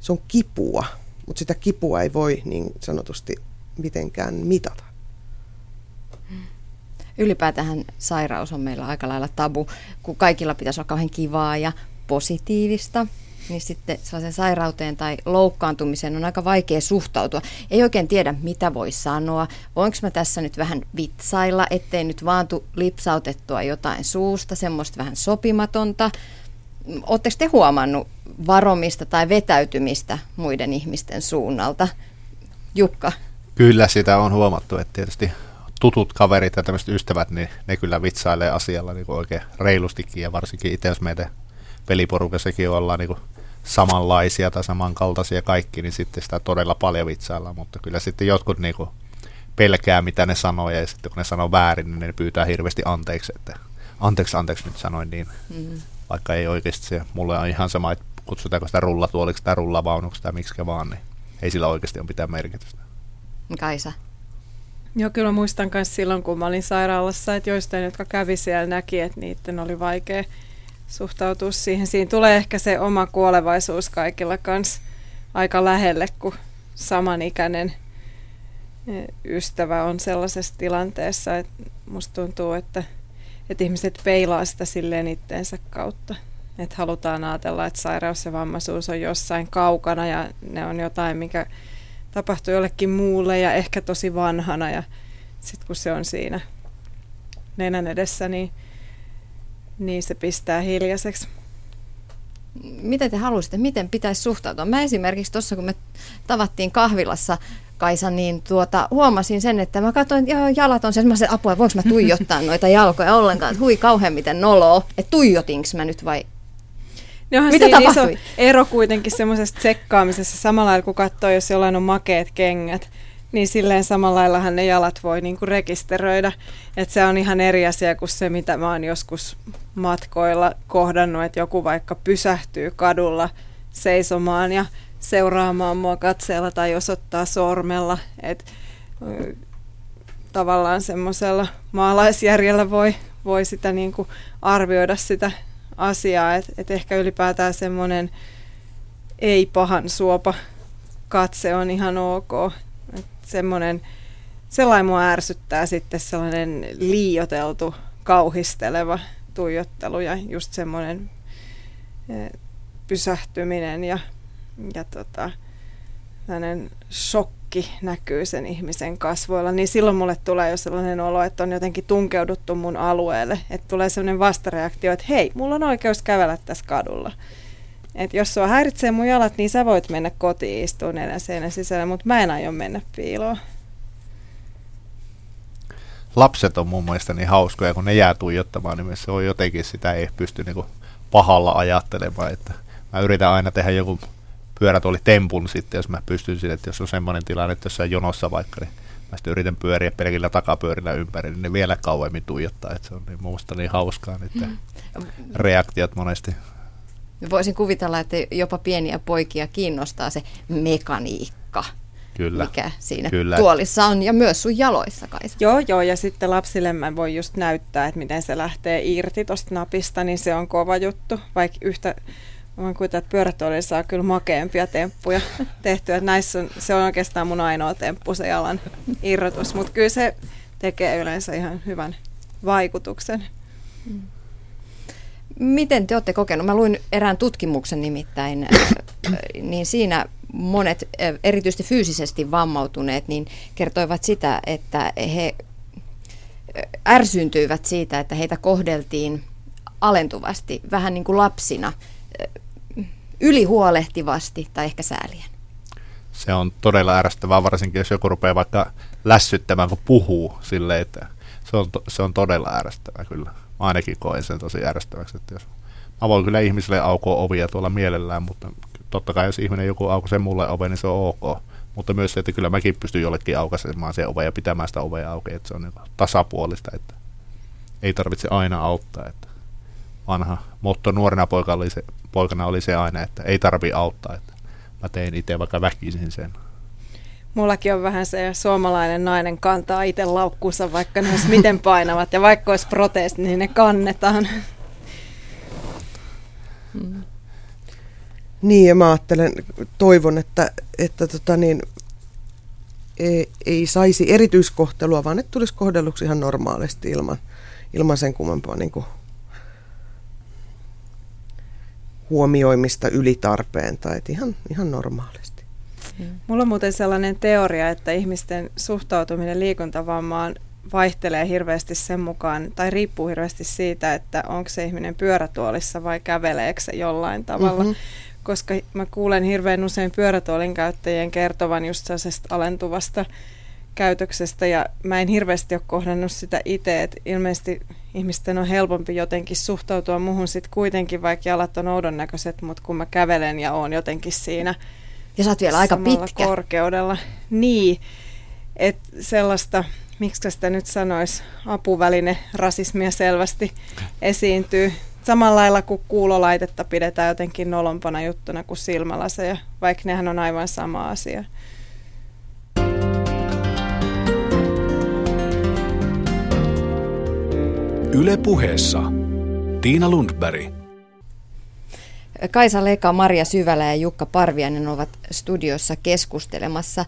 Se on kipua, mutta sitä kipua ei voi niin sanotusti mitenkään mitata ylipäätään sairaus on meillä aika lailla tabu, kun kaikilla pitäisi olla kauhean kivaa ja positiivista, niin sitten sellaisen sairauteen tai loukkaantumiseen on aika vaikea suhtautua. Ei oikein tiedä, mitä voi sanoa. Voinko mä tässä nyt vähän vitsailla, ettei nyt vaan tu lipsautettua jotain suusta, semmoista vähän sopimatonta. Oletteko te huomannut varomista tai vetäytymistä muiden ihmisten suunnalta? Jukka? Kyllä sitä on huomattu, että tietysti tutut kaverit ja tämmöiset ystävät, niin ne kyllä vitsailee asialla niin oikein reilustikin ja varsinkin itse, jos meidän peliporukassakin ollaan niin samanlaisia tai samankaltaisia kaikki, niin sitten sitä todella paljon vitsaillaan, mutta kyllä sitten jotkut niin kuin pelkää, mitä ne sanoo, ja sitten kun ne sanoo väärin, niin ne pyytää hirveästi anteeksi, että anteeksi, anteeksi nyt sanoin niin, mm-hmm. vaikka ei oikeasti se, mulle on ihan sama, että kutsutaanko sitä rullatuoliksi tai rullavaunuksi tai miksi vaan, niin ei sillä oikeasti ole mitään merkitystä. Kaisa? Joo, kyllä muistan myös silloin, kun mä olin sairaalassa, että joistain, jotka kävi siellä, näki, että niiden oli vaikea suhtautua siihen. Siinä tulee ehkä se oma kuolevaisuus kaikilla kanssa aika lähelle, kun samanikäinen ystävä on sellaisessa tilanteessa, että musta tuntuu, että, että ihmiset peilaa sitä silleen itteensä kautta. Että halutaan ajatella, että sairaus ja vammaisuus on jossain kaukana ja ne on jotain, mikä tapahtuu jollekin muulle ja ehkä tosi vanhana. Ja sitten kun se on siinä nenän edessä, niin, niin se pistää hiljaiseksi. Mitä te haluaisitte, miten pitäisi suhtautua? Mä esimerkiksi tuossa, kun me tavattiin kahvilassa Kaisa, niin tuota, huomasin sen, että mä katsoin, että jalat on semmoiset apua, voinko mä tuijottaa noita jalkoja ollenkaan, että hui kauhean miten noloa, että tuijotinko mä nyt vai No Mitä tapahtui? Iso ero kuitenkin semmoisessa tsekkaamisessa, samalla lailla kun katsoo, jos jollain on makeet kengät, niin silleen samalla laillahan ne jalat voi niinku rekisteröidä. Että se on ihan eri asia kuin se, mitä mä oon joskus matkoilla kohdannut, että joku vaikka pysähtyy kadulla seisomaan ja seuraamaan mua katseella tai osoittaa sormella. Et, tavallaan semmoisella maalaisjärjellä voi, voi sitä niinku arvioida sitä asiaa, että et ehkä ylipäätään semmoinen ei pahan suopa katse on ihan ok. Semmoinen, sellainen mua ärsyttää sitten sellainen liioteltu, kauhisteleva tuijottelu ja just semmoinen e, pysähtyminen ja, ja tota, shokki näkyy sen ihmisen kasvoilla, niin silloin mulle tulee jo sellainen olo, että on jotenkin tunkeuduttu mun alueelle. Että tulee sellainen vastareaktio, että hei, mulla on oikeus kävellä tässä kadulla. Et jos sua häiritsee mun jalat, niin sä voit mennä kotiin istuun nenän seinän sisällä, mutta mä en aio mennä piiloon. Lapset on mun mielestä niin hauskoja, kun ne jää tuijottamaan, niin se on jotenkin sitä ei pysty niinku pahalla ajattelemaan. Että mä yritän aina tehdä joku pyörätuoli tempun sitten, jos mä pystyn että jos on semmoinen tilanne, että jossain jonossa vaikka, niin mä sitten yritän pyöriä pelkillä takapyörillä ympäri, niin ne vielä kauemmin tuijottaa, että se on niin muusta niin hauskaa että mm. reaktiot monesti. Voisin kuvitella, että jopa pieniä poikia kiinnostaa se mekaniikka. Kyllä. mikä siinä Kyllä. tuolissa on, ja myös sun jaloissa, kai. Joo, joo, ja sitten lapsille mä voin just näyttää, että miten se lähtee irti tuosta napista, niin se on kova juttu, vaikka yhtä Mä kuitenkin, että pyörätuolilla saa kyllä makeampia temppuja tehtyä. Näissä on, se on oikeastaan mun ainoa temppu, se jalan irrotus. Mutta kyllä se tekee yleensä ihan hyvän vaikutuksen. Miten te olette kokenut? Mä luin erään tutkimuksen nimittäin, niin siinä monet, erityisesti fyysisesti vammautuneet, niin kertoivat sitä, että he ärsyyntyivät siitä, että heitä kohdeltiin alentuvasti, vähän niin kuin lapsina ylihuolehtivasti tai ehkä säälien. Se on todella ärsyttävää, varsinkin jos joku rupeaa vaikka lässyttämään, kun puhuu silleen, että se on, se on todella ärsyttävää kyllä. Ainakin koen sen tosi ärsyttäväksi, että jos mä voin kyllä ihmisille aukoa ovia tuolla mielellään, mutta totta kai jos ihminen joku aukaisee mulle oven, niin se on ok. Mutta myös se, että kyllä mäkin pystyn jollekin aukaisemaan sen oven ja pitämään sitä ovea auki, että se on niin tasapuolista, että ei tarvitse aina auttaa. Että vanha motto nuorena poika oli se, poikana oli se aina, että ei tarvi auttaa, että mä tein itse vaikka väkisin sen. Mullakin on vähän se suomalainen nainen kantaa itse laukkuunsa, vaikka ne olisi miten painavat, ja vaikka olisi proteesti, niin ne kannetaan. Niin, ja mä ajattelen, toivon, että, että tota niin, ei, ei saisi erityiskohtelua, vaan että tulisi kohdelluksi ihan normaalisti ilman, ilman sen kummempaa niin kuin huomioimista ylitarpeen tai ihan, ihan normaalisti. Mulla on muuten sellainen teoria, että ihmisten suhtautuminen liikuntavammaan vaihtelee hirveästi sen mukaan, tai riippuu hirveästi siitä, että onko se ihminen pyörätuolissa vai käveleekö se jollain tavalla. Mm-hmm. Koska mä kuulen hirveän usein pyörätuolin käyttäjien kertovan just sellaisesta alentuvasta käytöksestä, ja mä en hirveästi ole kohdannut sitä itse, että ilmeisesti ihmisten on helpompi jotenkin suhtautua muhun sitten kuitenkin, vaikka jalat on oudon näköiset, mutta kun mä kävelen ja oon jotenkin siinä ja sä oot vielä aika pitkä. korkeudella. Niin, että sellaista, miksi sitä nyt sanoisi, apuväline rasismia selvästi esiintyy. Samalla lailla kuin kuulolaitetta pidetään jotenkin nolompana juttuna kuin silmälaseja, vaikka nehän on aivan sama asia. Yle puheessa Tiina Lundberg. Kaisa Leka, Maria Syvälä ja Jukka Parviainen ovat studiossa keskustelemassa.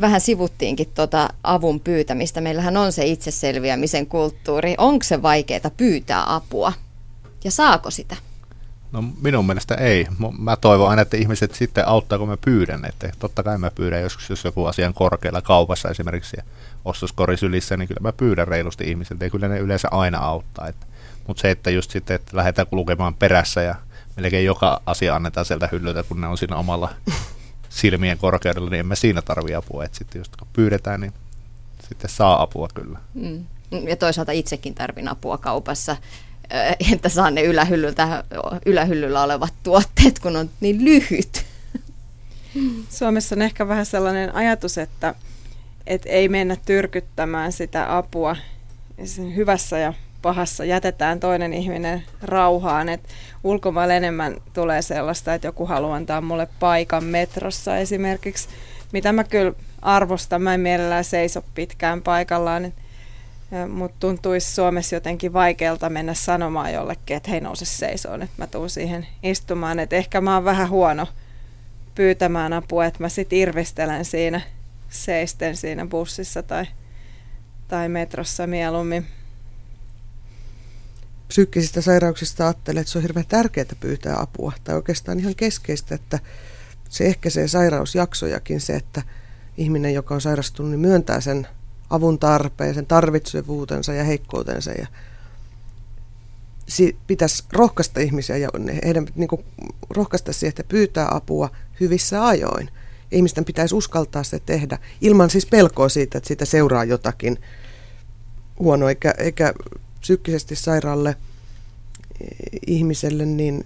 vähän sivuttiinkin tuota avun pyytämistä. Meillähän on se itseselviämisen kulttuuri. Onko se vaikeaa pyytää apua ja saako sitä? No minun mielestä ei. Mä toivon aina, että ihmiset sitten auttaa, kun mä pyydän. Että totta kai mä pyydän joskus, jos joku asian korkealla kaupassa esimerkiksi ja ostoskorisylissä, niin kyllä mä pyydän reilusti ihmisiltä ja kyllä ne yleensä aina auttaa. Mutta se, että just sitten, että lähdetään kulkemaan perässä ja melkein joka asia annetaan sieltä hyllyltä, kun ne on siinä omalla silmien korkeudella, niin emme siinä tarvitse apua. Että sitten just kun pyydetään, niin sitten saa apua kyllä. Mm. Ja toisaalta itsekin tarvin apua kaupassa, että saan ne ylähyllyltä, ylähyllyllä olevat tuotteet, kun on niin lyhyt. Suomessa on ehkä vähän sellainen ajatus, että, että ei mennä tyrkyttämään sitä apua hyvässä ja pahassa jätetään toinen ihminen rauhaan. Et ulkomailla enemmän tulee sellaista, että joku haluaa antaa mulle paikan metrossa esimerkiksi, mitä mä kyllä arvostan. Mä en mielellään seiso pitkään paikallaan, mutta tuntuisi Suomessa jotenkin vaikealta mennä sanomaan jollekin, että hei nouse seisoon, että mä tuun siihen istumaan. Et ehkä mä oon vähän huono pyytämään apua, että mä sit irvistelen siinä seisten siinä bussissa tai, tai metrossa mieluummin psyykkisistä sairauksista ajattelee, että se on hirveän tärkeää pyytää apua. Tai oikeastaan ihan keskeistä, että se ehkäisee sairausjaksojakin se, että ihminen, joka on sairastunut, niin myöntää sen avun tarpeen, sen tarvitsevuutensa ja heikkoutensa. Ja pitäisi rohkaista ihmisiä ja heidän niin kuin, rohkaista siihen, että pyytää apua hyvissä ajoin. Ihmisten pitäisi uskaltaa se tehdä ilman siis pelkoa siitä, että siitä seuraa jotakin huonoa, eikä, eikä psyykkisesti sairaalle eh, ihmiselle, niin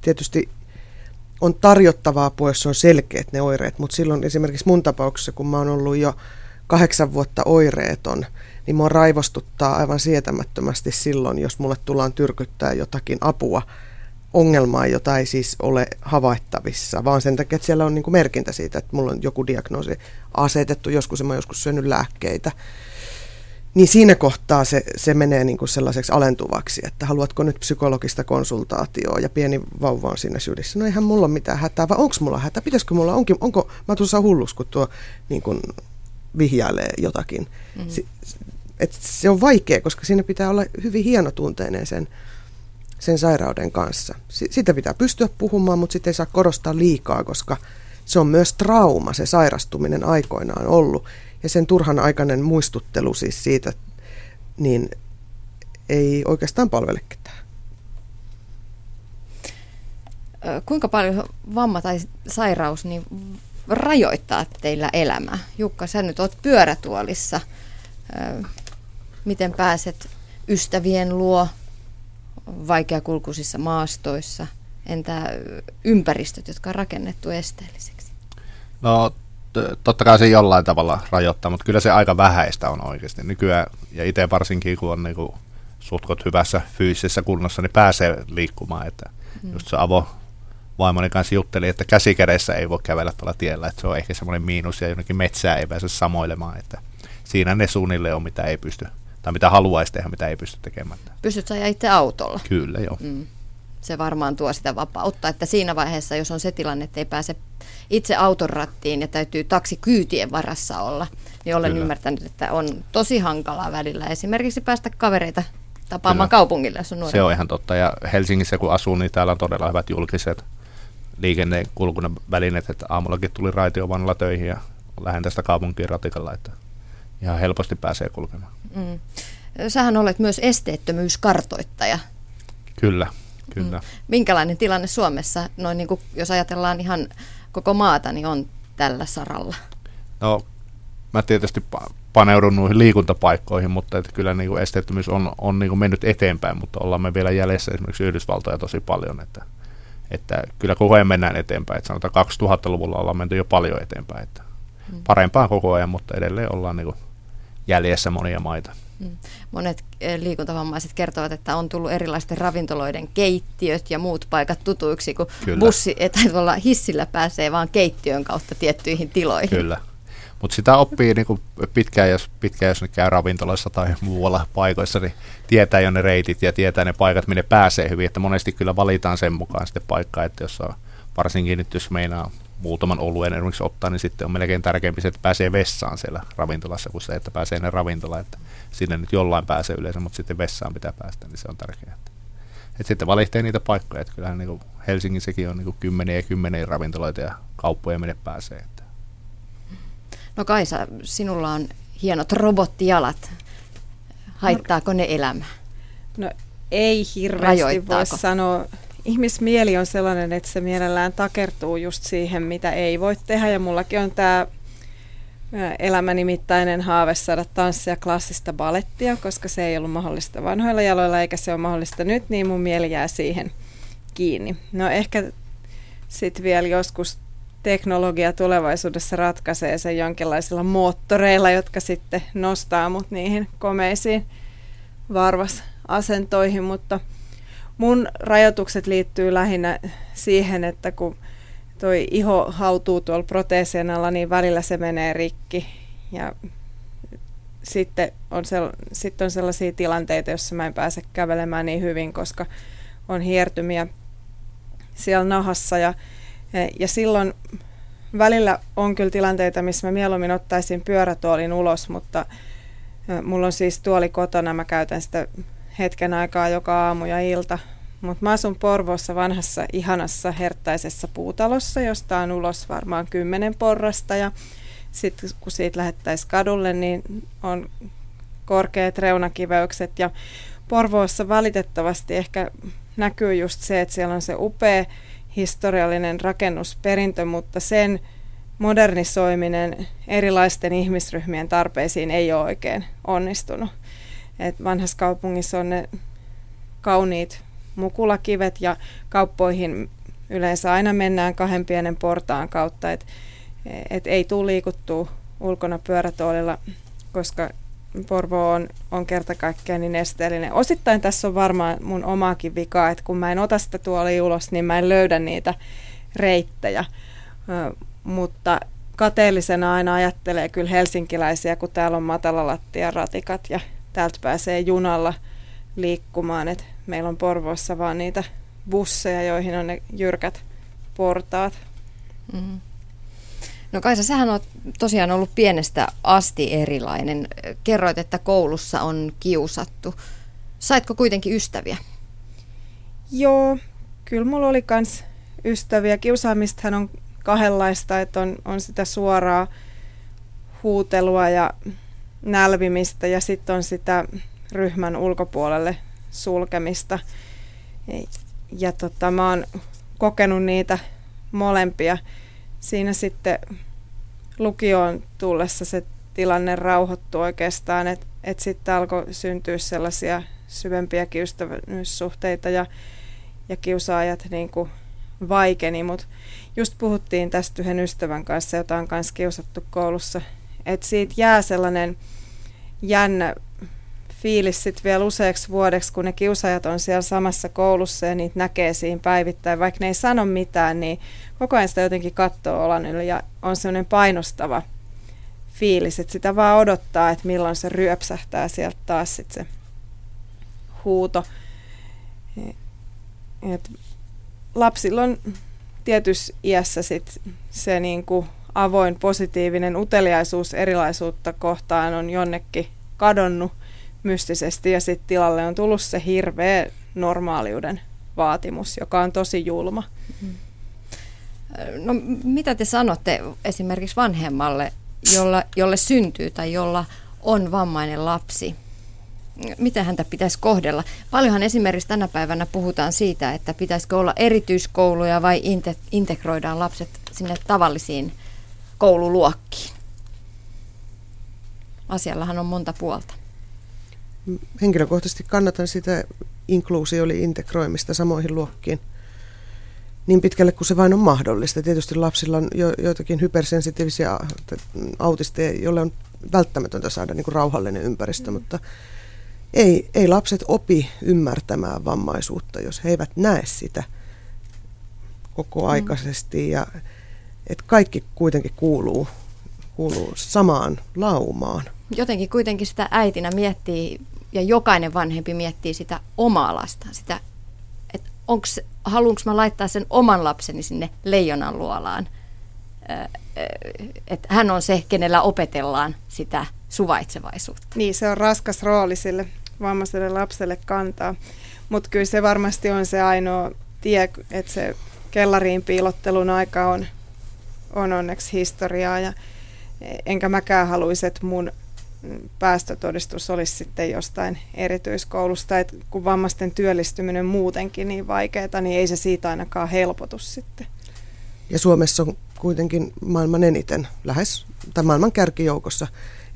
tietysti on tarjottavaa apua, jos on selkeät ne oireet, mutta silloin esimerkiksi mun tapauksessa, kun mä oon ollut jo kahdeksan vuotta oireeton, niin mua raivostuttaa aivan sietämättömästi silloin, jos mulle tullaan tyrkyttää jotakin apua ongelmaa, jota ei siis ole havaittavissa, vaan sen takia, että siellä on niin merkintä siitä, että mulla on joku diagnoosi asetettu, joskus mä joskus syönyt lääkkeitä niin siinä kohtaa se, se menee niin kuin sellaiseksi alentuvaksi, että haluatko nyt psykologista konsultaatioa ja pieni vauva on siinä sylissä. No eihän mulla ole mitään hätää, vai onko mulla hätä? Pitäisikö mulla, onkin, onko, mä tuossa hullus, kun tuo niin kuin vihjailee jotakin. Mm. Si, et se on vaikea, koska siinä pitää olla hyvin hienotunteinen sen, sen sairauden kanssa. S- sitä pitää pystyä puhumaan, mutta sitten ei saa korostaa liikaa, koska se on myös trauma, se sairastuminen aikoinaan ollut. Ja sen turhan aikainen muistuttelu siis siitä, niin ei oikeastaan palvele ketään. Kuinka paljon vamma tai sairaus niin rajoittaa teillä elämää? Jukka, sä nyt oot pyörätuolissa. Miten pääset ystävien luo vaikeakulkuisissa maastoissa? Entä ympäristöt, jotka on rakennettu esteelliseksi? No totta kai se jollain tavalla rajoittaa, mutta kyllä se aika vähäistä on oikeasti. Nykyään, ja itse varsinkin kun on niinku suhtkot hyvässä fyysisessä kunnossa, niin pääsee liikkumaan. Että mm. Just se avo vaimoni kanssa jutteli, että käsikädessä ei voi kävellä tuolla tiellä, että se on ehkä semmoinen miinus ja jonnekin metsää ei pääse samoilemaan, että siinä ne suunnilleen on, mitä ei pysty, tai mitä haluaisi tehdä, mitä ei pysty tekemään. Pystyt sä itse autolla? Kyllä, joo. Mm. Se varmaan tuo sitä vapautta, että siinä vaiheessa, jos on se tilanne, että ei pääse itse auton rattiin ja täytyy taksikyytien varassa olla, niin olen Kyllä. ymmärtänyt, että on tosi hankalaa välillä esimerkiksi päästä kavereita tapaamaan Kyllä. kaupungille, jos on nuori. Se on ihan totta. Ja Helsingissä kun asuu, niin täällä on todella hyvät julkiset liikennekulkunnan välineet, että aamullakin tuli raitiovannalla töihin ja lähden tästä kaupunkiin ratikalla, että ihan helposti pääsee kulkemaan. Mm. Sähän olet myös esteettömyyskartoittaja. Kyllä, kyllä. Mm. Minkälainen tilanne Suomessa, noin niin kuin, jos ajatellaan ihan koko maata, niin on tällä saralla? No, mä tietysti paneudun noihin liikuntapaikkoihin, mutta että kyllä niin kuin esteettömyys on, on niin kuin mennyt eteenpäin, mutta ollaan me vielä jäljessä esimerkiksi Yhdysvaltoja tosi paljon, että, että kyllä koko ajan mennään eteenpäin. Että sanotaan 2000-luvulla ollaan menty jo paljon eteenpäin, että hmm. parempaa koko ajan, mutta edelleen ollaan niin kuin jäljessä monia maita. Monet eh, liikuntavammaiset kertovat, että on tullut erilaisten ravintoloiden keittiöt ja muut paikat tutuiksi, kun Kyllä. bussi tai tuolla hissillä pääsee vaan keittiön kautta tiettyihin tiloihin. Kyllä. Mutta sitä oppii niin pitkään, jos, pitkään, jos ne käy ravintoloissa tai muualla paikoissa, niin tietää jo ne reitit ja tietää ne paikat, minne pääsee hyvin. Että monesti kyllä valitaan sen mukaan sitten paikkaa, että jos on, varsinkin nyt jos meinaa muutaman oluen esimerkiksi ottaa, niin sitten on melkein tärkeämpi se, että pääsee vessaan siellä ravintolassa, kuin se, että pääsee ennen ravintola, että sinne nyt jollain pääsee yleensä, mutta sitten vessaan pitää päästä, niin se on tärkeää. Et sitten valitsee niitä paikkoja, että kyllähän niin Helsingissäkin on niin kymmeniä ja kymmeniä ravintoloita ja kauppoja, minne pääsee. Että. No Kaisa, sinulla on hienot robottijalat. Haittaako ne elämää? No ei hirveästi voi sanoa. Ihmismieli on sellainen, että se mielellään takertuu just siihen, mitä ei voi tehdä. Ja mullakin on tämä elämänimittäinen haave saada tanssia klassista balettia, koska se ei ollut mahdollista vanhoilla jaloilla eikä se ole mahdollista nyt, niin mun mieli jää siihen kiinni. No ehkä sitten vielä joskus teknologia tulevaisuudessa ratkaisee sen jonkinlaisilla moottoreilla, jotka sitten nostaa mut niihin komeisiin varvasasentoihin, mutta mun rajoitukset liittyy lähinnä siihen, että kun toi iho hautuu tuolla proteesien alla, niin välillä se menee rikki. Ja sitten on, sel- sitten on sellaisia tilanteita, joissa mä en pääse kävelemään niin hyvin, koska on hiertymiä siellä nahassa. Ja, ja silloin välillä on kyllä tilanteita, missä mä mieluummin ottaisin pyörätuolin ulos, mutta mulla on siis tuoli kotona, mä käytän sitä hetken aikaa joka aamu ja ilta, mutta mä asun Porvoossa vanhassa, ihanassa, herttaisessa puutalossa, josta on ulos varmaan kymmenen porrasta. Ja sitten kun siitä lähettäisiin kadulle, niin on korkeat reunakiveykset. Ja Porvoossa valitettavasti ehkä näkyy just se, että siellä on se upea historiallinen rakennusperintö, mutta sen modernisoiminen erilaisten ihmisryhmien tarpeisiin ei ole oikein onnistunut. Et vanhassa kaupungissa on ne kauniit mukulakivet ja kauppoihin yleensä aina mennään kahden pienen portaan kautta, että et ei tule liikuttua ulkona pyörätuolilla, koska Porvo on, on kerta kaikkiaan niin esteellinen. Osittain tässä on varmaan mun omaakin vikaa, että kun mä en ota sitä tuolla ulos, niin mä en löydä niitä reittejä. Ö, mutta kateellisena aina ajattelee kyllä helsinkiläisiä, kun täällä on matalalattia ratikat ja täältä pääsee junalla liikkumaan. Et meillä on Porvoossa vaan niitä busseja, joihin on ne jyrkät portaat. Mm-hmm. No Kaisa, sähän on tosiaan ollut pienestä asti erilainen. Kerroit, että koulussa on kiusattu. Saitko kuitenkin ystäviä? Joo, kyllä mulla oli kans ystäviä. Kiusaamistahan on kahdenlaista, että on, on sitä suoraa huutelua ja nälvimistä ja sitten on sitä ryhmän ulkopuolelle sulkemista. Ja tota, mä oon kokenut niitä molempia. Siinä sitten lukioon tullessa se tilanne rauhoittui oikeastaan, että et sitten alkoi syntyä sellaisia syvempiä ystävyyssuhteita ja, ja kiusaajat niin kuin vaikeni, mutta just puhuttiin tästä yhden ystävän kanssa, jota on kanssa kiusattu koulussa, että siitä jää sellainen jännä fiilis sitten vielä useaksi vuodeksi, kun ne kiusaajat on siellä samassa koulussa ja niitä näkee siinä päivittäin. Vaikka ne ei sano mitään, niin koko ajan sitä jotenkin katsoo olan yli ja on sellainen painostava fiilis, että sitä vaan odottaa, että milloin se ryöpsähtää sieltä taas sit se huuto. Et lapsilla on tietyssä iässä sit se niinku avoin positiivinen uteliaisuus erilaisuutta kohtaan on jonnekin kadonnut mystisesti ja sitten tilalle on tullut se hirveä normaaliuden vaatimus, joka on tosi julma. Mm-hmm. No mitä te sanotte esimerkiksi vanhemmalle, jolla, jolle syntyy tai jolla on vammainen lapsi? Miten häntä pitäisi kohdella? Paljonhan esimerkiksi tänä päivänä puhutaan siitä, että pitäisikö olla erityiskouluja vai inte, integroidaan lapset sinne tavallisiin koululuokkiin. Asiallahan on monta puolta henkilökohtaisesti kannatan sitä inkluusio eli integroimista samoihin luokkiin niin pitkälle kuin se vain on mahdollista. Tietysti lapsilla on jo, joitakin hypersensitiivisiä autisteja, joille on välttämätöntä saada niin kuin rauhallinen ympäristö, mm. mutta ei, ei lapset opi ymmärtämään vammaisuutta, jos he eivät näe sitä koko aikaisesti. Ja, että kaikki kuitenkin kuuluu, kuuluu samaan laumaan. Jotenkin kuitenkin sitä äitinä miettii ja jokainen vanhempi miettii sitä omaa lastaan, sitä, että haluanko mä laittaa sen oman lapseni sinne leijonan luolaan että hän on se, kenellä opetellaan sitä suvaitsevaisuutta. Niin, se on raskas rooli sille vammaiselle lapselle kantaa. Mutta kyllä se varmasti on se ainoa tie, että se kellariin piilottelun aika on, on onneksi historiaa. Ja enkä mäkään haluaisi, että mun päästötodistus olisi sitten jostain erityiskoulusta, että kun vammaisten työllistyminen muutenkin niin vaikeaa, niin ei se siitä ainakaan helpotu sitten. Ja Suomessa on kuitenkin maailman eniten, lähes, tai maailman kärkijoukossa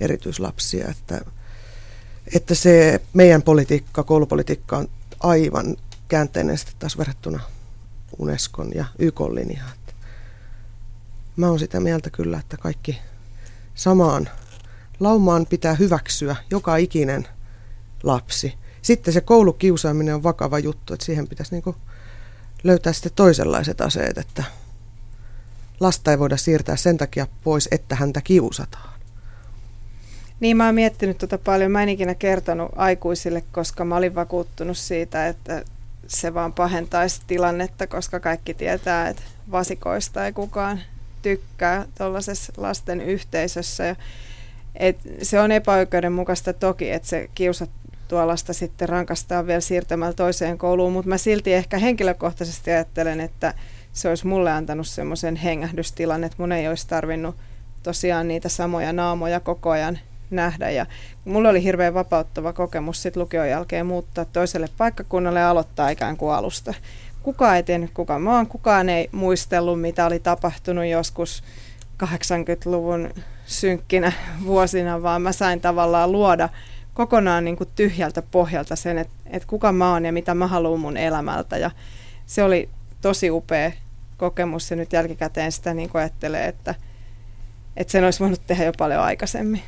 erityislapsia, että, että se meidän politiikka, koulupolitiikka on aivan käänteinen taas verrattuna Unescon ja YK-linjaan. Mä oon sitä mieltä kyllä, että kaikki samaan laumaan pitää hyväksyä joka ikinen lapsi. Sitten se koulukiusaaminen on vakava juttu, että siihen pitäisi niinku löytää sitten toisenlaiset aseet, että lasta ei voida siirtää sen takia pois, että häntä kiusataan. Niin, mä oon miettinyt tota paljon. Mä en ikinä kertonut aikuisille, koska mä olin vakuuttunut siitä, että se vaan pahentaisi tilannetta, koska kaikki tietää, että vasikoista ei kukaan tykkää tuollaisessa lasten yhteisössä. Et se on epäoikeudenmukaista toki, että se kiusat tuollaista sitten rankastaa vielä siirtämällä toiseen kouluun, mutta mä silti ehkä henkilökohtaisesti ajattelen, että se olisi mulle antanut semmoisen hengähdystilan, että mun ei olisi tarvinnut tosiaan niitä samoja naamoja koko ajan nähdä. Ja mulla oli hirveän vapauttava kokemus sitten lukion jälkeen muuttaa toiselle paikkakunnalle ja aloittaa ikään kuin alusta. Kukaan ei tiennyt kuka mä oon, kukaan ei muistellut mitä oli tapahtunut joskus 80-luvun synkkinä vuosina, vaan mä sain tavallaan luoda kokonaan niin kuin tyhjältä pohjalta sen, että, että kuka mä oon ja mitä mä haluan mun elämältä. Ja se oli tosi upea kokemus ja nyt jälkikäteen sitä niin ajattelee, että, että sen olisi voinut tehdä jo paljon aikaisemmin.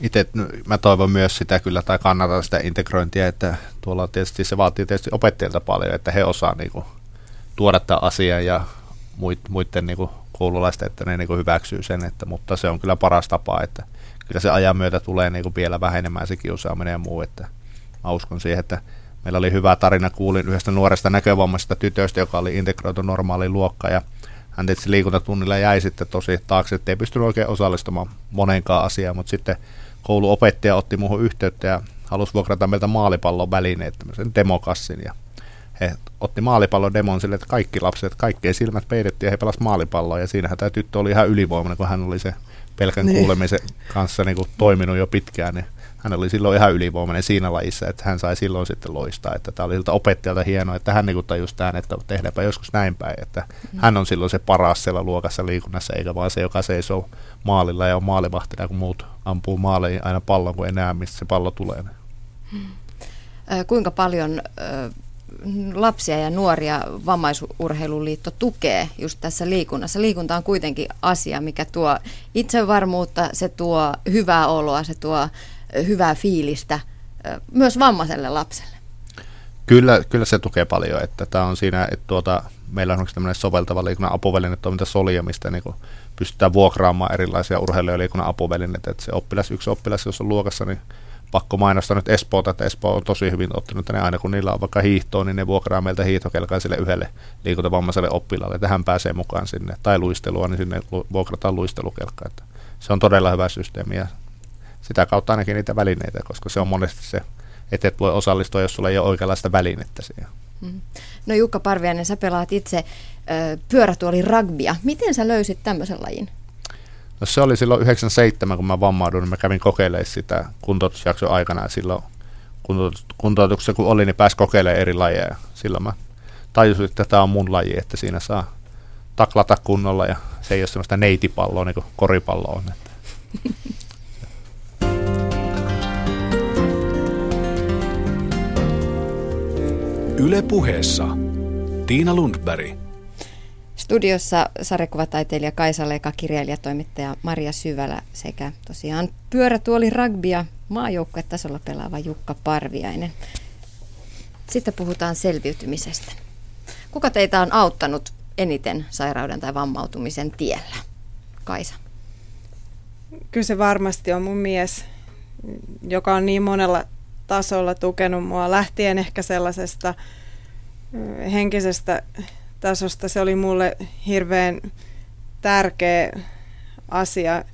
Itse mä toivon myös sitä kyllä tai kannatan sitä integrointia, että tuolla tietysti se vaatii tietysti opettajilta paljon, että he osaa niin kuin, tuoda tämän asian ja muiden niin kuin, koululaisten, että ne niin kuin, hyväksyy sen, että, mutta se on kyllä paras tapa, että kyllä se ajan myötä tulee niin kuin, vielä vähenemään se kiusaaminen ja muu, että mä uskon siihen, että meillä oli hyvä tarina, kuulin yhdestä nuoresta näkövammaisesta tytöstä, joka oli integroitu normaaliin luokkaan ja hän tietysti liikuntatunnilla jäi sitten tosi taakse, että ei pystynyt oikein osallistumaan monenkaan asiaan, mutta sitten kouluopettaja otti muuhun yhteyttä ja halusi vuokrata meiltä maalipallon välineet, tämmöisen demokassin. Ja he otti maalipallon demon sille, että kaikki lapset, kaikkien silmät peitettiin ja he pelasivat maalipalloa. Ja siinähän tämä tyttö oli ihan ylivoimainen, kun hän oli se pelkän niin. kuulemisen kanssa niin kuin toiminut jo pitkään. Niin hän oli silloin ihan ylivoimainen siinä lajissa, että hän sai silloin sitten loistaa. Että tämä oli siltä opettajalta hienoa, että hän niin tajusi tämän, että tehdäänpä joskus näin päin. Että mm. hän on silloin se paras siellä luokassa liikunnassa, eikä vaan se, joka seisoo maalilla ja on maalivahtina, kun muut ampuu maaliin aina pallon, kun enää mistä se pallo tulee. Hmm. Kuinka paljon lapsia ja nuoria vammaisurheiluliitto tukee just tässä liikunnassa. Liikunta on kuitenkin asia, mikä tuo itsevarmuutta, se tuo hyvää oloa, se tuo hyvää fiilistä myös vammaiselle lapselle. Kyllä, kyllä se tukee paljon, että tämä on siinä, että tuota, meillä on tämmöinen soveltava liikunnan apuväline toiminta Solia, mistä niin pystytään vuokraamaan erilaisia liikunnan apuvälineitä, että se oppilas, yksi oppilas, jos on luokassa, niin pakko mainostaa nyt Espoota, että Espoo on tosi hyvin ottanut tänne aina, kun niillä on vaikka hiihtoa, niin ne vuokraa meiltä hiihtokelkaa sille yhdelle liikuntavammaiselle oppilaalle, että hän pääsee mukaan sinne, tai luistelua, niin sinne vuokrataan luistelukelkkaa. Että se on todella hyvä systeemi ja sitä kautta ainakin niitä välineitä, koska se on monesti se, että et voi osallistua, jos sulla ei ole oikeanlaista välinettä siihen. Mm-hmm. No Jukka Parviainen, sä pelaat itse ö, pyörätuoli rugbya. Miten sä löysit tämmöisen lajin? No se oli silloin 97, kun mä vammauduin, niin mä kävin kokeilemaan sitä kuntoutusjakson aikana. Ja silloin kuntoutuksessa kun oli, niin pääsi kokeilemaan eri lajeja. Silloin mä tajusin, että tämä on mun laji, että siinä saa taklata kunnolla ja se ei ole sellaista neitipalloa niin kuin koripallo on. Että. Yle puheessa Tiina Lundberg. Studiossa sarjakuvataiteilija Kaisa Leka, kirjailijatoimittaja Maria Syvälä sekä tosiaan pyörätuoli rugbya maajoukkuetasolla pelaava Jukka Parviainen. Sitten puhutaan selviytymisestä. Kuka teitä on auttanut eniten sairauden tai vammautumisen tiellä? Kaisa. Kyllä se varmasti on mun mies, joka on niin monella tasolla tukenut mua lähtien ehkä sellaisesta henkisestä tasosta. Se oli mulle hirveän tärkeä asia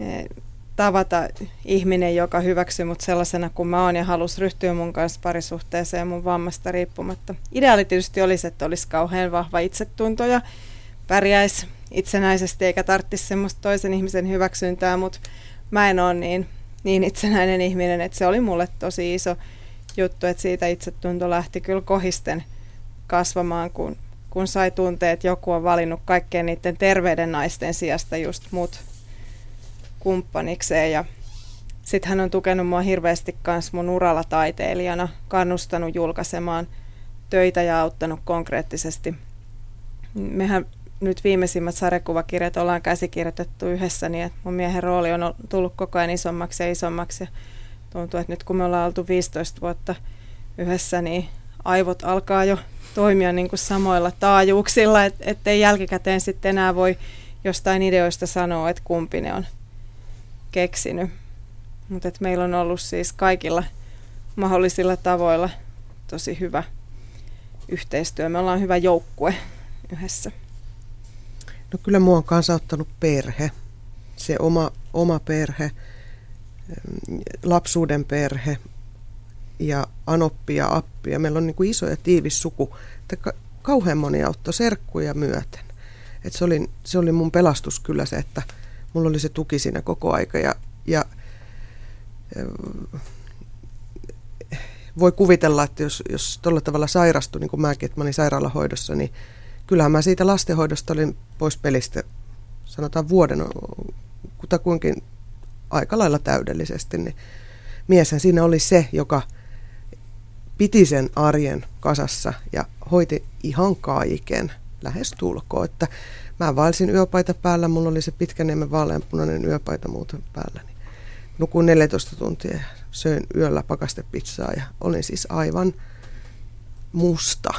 eh, tavata ihminen, joka hyväksyy mut sellaisena kuin mä oon ja halusi ryhtyä mun kanssa parisuhteeseen mun vammasta riippumatta. Ideaali tietysti olisi, että olisi kauhean vahva itsetunto ja pärjäisi itsenäisesti eikä tarvitsisi semmoista toisen ihmisen hyväksyntää, mutta mä en ole niin, niin itsenäinen ihminen, että se oli mulle tosi iso juttu, että siitä itsetunto lähti kyllä kohisten kasvamaan, kun, kun sai tuntea, että joku on valinnut kaikkien niiden terveyden naisten sijasta just mut kumppanikseen ja sitten hän on tukenut mua hirveästi myös mun uralla taiteilijana, kannustanut julkaisemaan töitä ja auttanut konkreettisesti. Mehän nyt viimeisimmät sarjakuvakirjat ollaan käsikirjoitettu yhdessä, niin että mun miehen rooli on tullut koko ajan isommaksi ja isommaksi. Ja tuntuu, että nyt kun me ollaan oltu 15 vuotta yhdessä, niin aivot alkaa jo toimia niin kuin samoilla taajuuksilla, et, ettei jälkikäteen sitten enää voi jostain ideoista sanoa, että kumpi ne on keksinyt. Mutta meillä on ollut siis kaikilla mahdollisilla tavoilla tosi hyvä yhteistyö. Me ollaan hyvä joukkue yhdessä. No kyllä mua on kanssa ottanut perhe. Se oma, oma perhe, lapsuuden perhe ja anoppi ja appi. Ja meillä on niin kuin iso ja tiivis suku. Että kauhean moni auttoi serkkuja myöten. Et se, oli, se oli mun pelastus kyllä se, että mulla oli se tuki siinä koko aika. Ja, ja voi kuvitella, että jos, jos tuolla tavalla sairastui, niin kuin mäkin, että mä olin sairaalahoidossa, niin kyllähän mä siitä lastenhoidosta olin pois pelistä, sanotaan vuoden kutakuinkin aika lailla täydellisesti, niin mieshän siinä oli se, joka piti sen arjen kasassa ja hoiti ihan kaiken lähes tulkoon, että mä vaelsin yöpaita päällä, mulla oli se pitkäniemen vaaleanpunainen yöpaita muuten päällä, niin nukuin 14 tuntia söin yöllä pakastepizzaa ja olin siis aivan musta.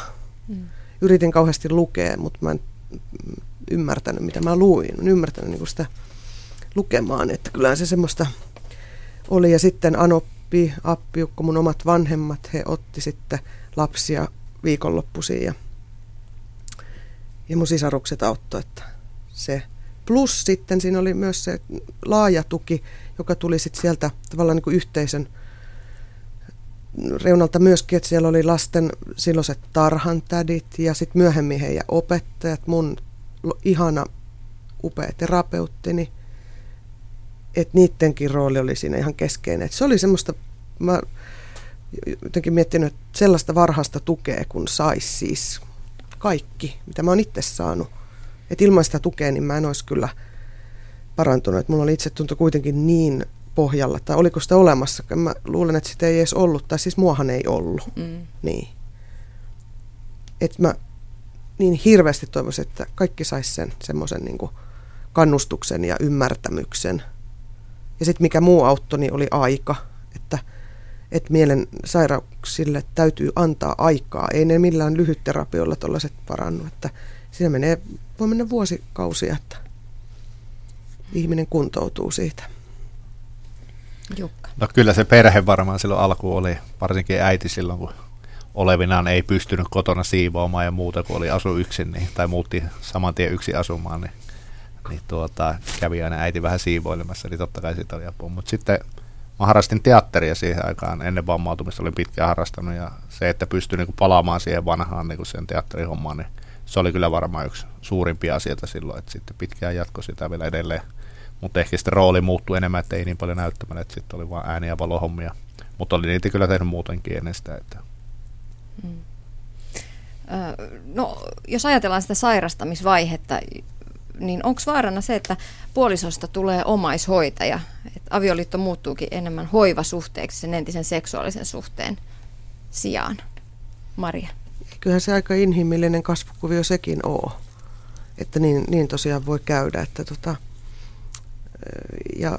Mm yritin kauheasti lukea, mutta mä en ymmärtänyt, mitä mä luin. En ymmärtänyt niin sitä lukemaan, että kyllähän se semmoista oli. Ja sitten Anoppi, Appiukko, mun omat vanhemmat, he otti sitten lapsia viikonloppuisin ja, ja mun sisarukset auttoi, että se Plus sitten siinä oli myös se laaja tuki, joka tuli sitten sieltä tavallaan niin kuin yhteisön reunalta myöskin, että siellä oli lasten silloiset tarhantädit ja sitten myöhemmin heidän opettajat, mun ihana upea terapeuttini, että niidenkin rooli oli siinä ihan keskeinen. Et se oli semmoista, mä jotenkin miettinyt, että sellaista varhaista tukea, kun saisi siis kaikki, mitä mä oon itse saanut. Että ilman sitä tukea, niin mä en olisi kyllä parantunut. Et mulla oli itsetunto kuitenkin niin pohjalla, tai oliko sitä olemassa. Mä luulen, että sitä ei edes ollut, tai siis muahan ei ollut. Mm. Niin. Että mä niin hirveästi toivoisin, että kaikki sais sen semmoisen niin kannustuksen ja ymmärtämyksen. Ja sitten mikä muu auttoi, niin oli aika, että, että mielen sairauksille täytyy antaa aikaa. Ei ne millään lyhytterapioilla tuollaiset parannu, että siinä menee, voi mennä vuosikausia, että ihminen kuntoutuu siitä. Jukka. No kyllä se perhe varmaan silloin alku oli, varsinkin äiti silloin, kun olevinaan ei pystynyt kotona siivoamaan ja muuta, kun oli asu yksin, niin, tai muutti saman tien yksin asumaan, niin, niin tuota, kävi aina äiti vähän siivoilemassa, niin totta kai siitä oli apua. Mutta sitten mä harrastin teatteria siihen aikaan, ennen vammautumista olin pitkään harrastanut, ja se, että pystyi niin palaamaan siihen vanhaan niin sen teatterihommaan, niin se oli kyllä varmaan yksi suurimpia asioita silloin, että sitten pitkään jatkoi sitä vielä edelleen mutta ehkä sitten rooli muuttui enemmän, että ei niin paljon näyttämällä, että sitten oli vain ääni- ja valohommia. Mutta oli niitä kyllä tehnyt muutenkin ennen sitä. Että. Hmm. No, jos ajatellaan sitä sairastamisvaihetta, niin onko vaarana se, että puolisosta tulee omaishoitaja? Että avioliitto muuttuukin enemmän hoivasuhteeksi sen entisen seksuaalisen suhteen sijaan? Maria. Kyllähän se aika inhimillinen kasvukuvio sekin on. Että niin, niin tosiaan voi käydä, että tota, ja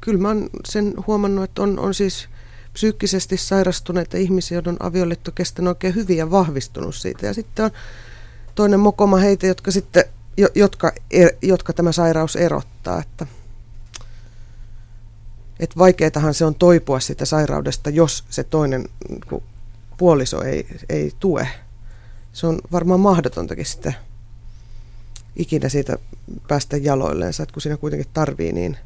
kyllä mä oon sen huomannut, että on, on siis psyykkisesti sairastuneita ihmisiä, joiden avioliitto kestänyt oikein hyvin ja vahvistunut siitä. Ja sitten on toinen mokoma heitä, jotka sitten, jotka, er, jotka tämä sairaus erottaa, että että vaikeatahan se on toipua sitä sairaudesta, jos se toinen puoliso ei, ei tue. Se on varmaan mahdotontakin sitten ikinä siitä päästä jaloilleensa, että kun siinä kuitenkin tarvii niin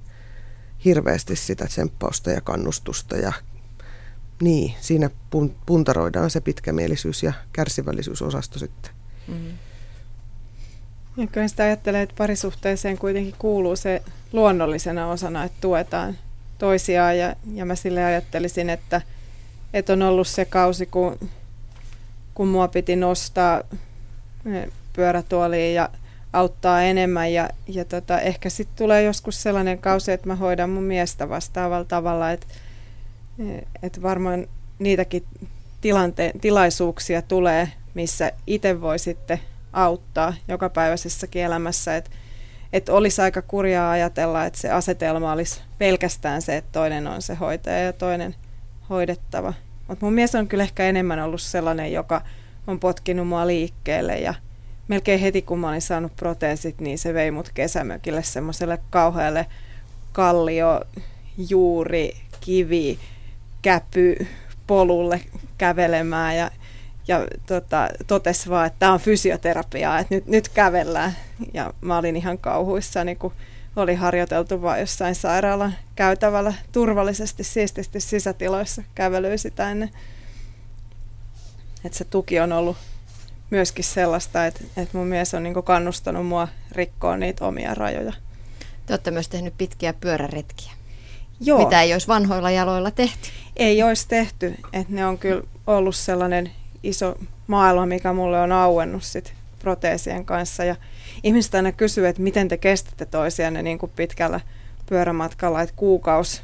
hirveästi sitä tsemppausta ja kannustusta ja niin, siinä puntaroidaan se pitkämielisyys ja kärsivällisyysosasto sitten. Mm. Ja kyllä sitä ajattelee, että parisuhteeseen kuitenkin kuuluu se luonnollisena osana, että tuetaan toisiaan ja, ja mä sille ajattelisin, että, että on ollut se kausi, kun, kun mua piti nostaa eh, pyörätuoliin ja auttaa enemmän ja, ja tota, ehkä sitten tulee joskus sellainen kausi, että mä hoidan mun miestä vastaavalla tavalla, että, että varmaan niitäkin tilante- tilaisuuksia tulee, missä itse voi sitten auttaa jokapäiväisessäkin elämässä, että että olisi aika kurjaa ajatella, että se asetelma olisi pelkästään se, että toinen on se hoitaja ja toinen hoidettava. Mutta mun mies on kyllä ehkä enemmän ollut sellainen, joka on potkinut mua liikkeelle ja melkein heti kun mä olin saanut proteesit, niin se vei mut kesämökille semmoiselle kauhealle kallio, juuri, kivi, käpy, polulle kävelemään ja ja tota, totesi vaan, että tämä on fysioterapiaa, että nyt, nyt kävellään. Ja mä olin ihan kauhuissani, kun oli harjoiteltu vain jossain sairaalan käytävällä turvallisesti, siististi sisätiloissa kävelyä sitä ennen. Että se tuki on ollut myöskin sellaista, että, että mun mies on niin kannustanut mua rikkoa niitä omia rajoja. Te olette myös tehnyt pitkiä pyöräretkiä. Joo. Mitä ei olisi vanhoilla jaloilla tehty? Ei olisi tehty. Että ne on kyllä ollut sellainen iso maailma, mikä mulle on auennut sit proteesien kanssa. Ja ihmiset aina kysyy, että miten te kestätte toisianne niin kuin pitkällä pyörämatkalla, että kuukaus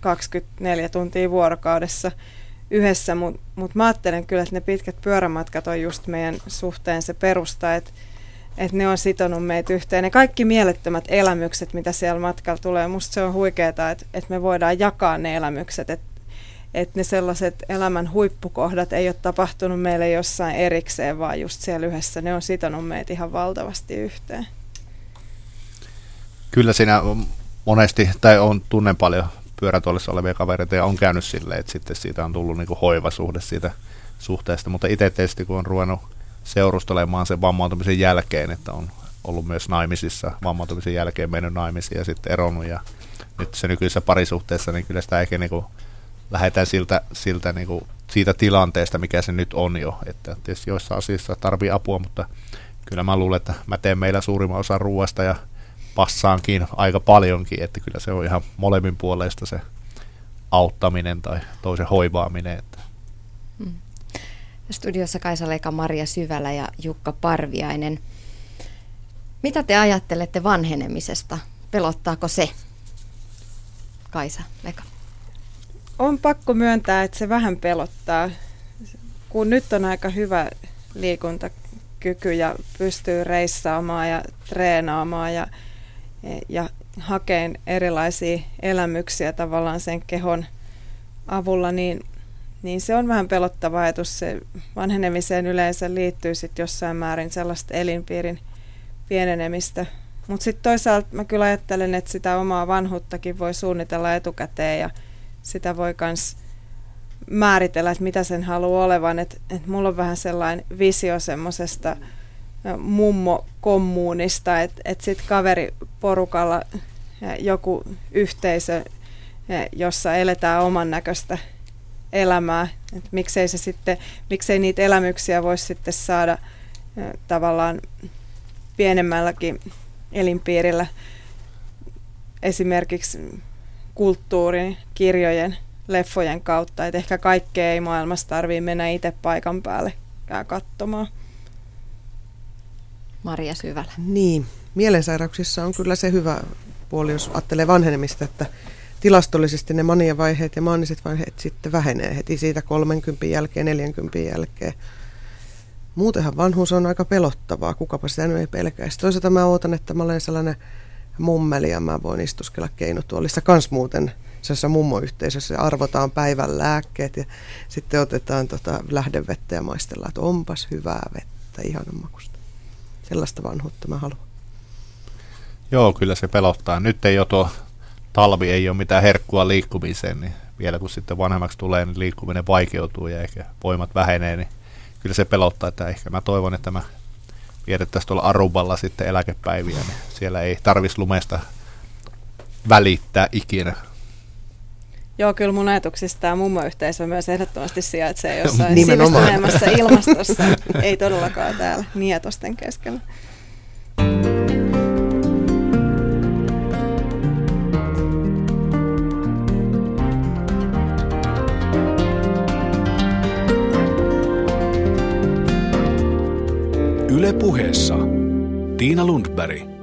24 tuntia vuorokaudessa yhdessä, mutta mut mä ajattelen kyllä, että ne pitkät pyörämatkat on just meidän suhteen se perusta, että että ne on sitonut meitä yhteen. Ne kaikki mielettömät elämykset, mitä siellä matkalla tulee, musta se on huikeaa, että, että me voidaan jakaa ne elämykset, että että ne sellaiset elämän huippukohdat ei ole tapahtunut meille jossain erikseen, vaan just siellä yhdessä. Ne on sitonut meitä ihan valtavasti yhteen. Kyllä siinä monesti, tai on tunnen paljon pyörätuolissa olevia kavereita ja on käynyt silleen, että sitten siitä on tullut niin hoivasuhde siitä suhteesta, mutta itse tietysti kun on ruvennut seurustelemaan sen vammautumisen jälkeen, että on ollut myös naimisissa vammautumisen jälkeen mennyt naimisiin ja sitten eronnut ja nyt se nykyisessä parisuhteessa, niin kyllä sitä ehkä niin kuin lähdetään siltä, siltä niin kuin siitä tilanteesta, mikä se nyt on jo. Että tietysti joissa asioissa tarvii apua, mutta kyllä mä luulen, että mä teen meillä suurimman osan ruoasta ja passaankin aika paljonkin, että kyllä se on ihan molemmin puolesta se auttaminen tai toisen hoivaaminen. Että. Hmm. Studiossa Kaisa Leika, Maria Syvälä ja Jukka Parviainen. Mitä te ajattelette vanhenemisesta? Pelottaako se? Kaisa Leika on pakko myöntää, että se vähän pelottaa, kun nyt on aika hyvä liikuntakyky ja pystyy reissaamaan ja treenaamaan ja, ja hakeen erilaisia elämyksiä tavallaan sen kehon avulla, niin, niin se on vähän pelottava ajatus. Se vanhenemiseen yleensä liittyy sitten jossain määrin sellaista elinpiirin pienenemistä. Mutta sitten toisaalta mä kyllä ajattelen, että sitä omaa vanhuttakin voi suunnitella etukäteen ja sitä voi myös määritellä, että mitä sen haluaa olevan. Että et mulla on vähän sellainen visio semmoisesta mummo-kommuunista, että et sitten kaveriporukalla joku yhteisö, jossa eletään oman näköistä elämää. Et miksei, se sitten, miksei niitä elämyksiä voisi sitten saada tavallaan pienemmälläkin elinpiirillä. Esimerkiksi kulttuurin, kirjojen, leffojen kautta. Että ehkä kaikkea ei maailmassa tarvii mennä itse paikan päälle katsomaan. Maria Syvälä. Niin, mielensairauksissa on kyllä se hyvä puoli, jos ajattelee vanhenemista, että tilastollisesti ne vaiheet ja maaniset vaiheet sitten vähenee heti siitä 30 jälkeen, 40 jälkeen. Muutenhan vanhuus on aika pelottavaa, kukapa sitä nyt ei pelkäisi. Toisaalta mä ootan, että mä olen sellainen mummeli ja mä voin istuskella keinotuolissa kans muuten sellaisessa mummoyhteisössä arvotaan päivän lääkkeet ja sitten otetaan tota lähdevettä ja maistellaan, että onpas hyvää vettä, ihanan makusta. Sellaista vanhuutta mä haluan. Joo, kyllä se pelottaa. Nyt ei ole tuo talvi, ei ole mitään herkkua liikkumiseen, niin vielä kun sitten vanhemmaksi tulee, niin liikkuminen vaikeutuu ja ehkä voimat vähenee, niin kyllä se pelottaa, että ehkä mä toivon, että mä vietettäisiin tuolla Aruballa sitten eläkepäiviä, niin siellä ei tarvitsisi lumesta välittää ikinä. Joo, kyllä mun ajatuksissa tämä mummoyhteisö myös ehdottomasti sijaitsee jossain sivistyneemmässä ilmastossa. ei todellakaan täällä nietosten keskellä. Yle puheessa Tiina Lundberg.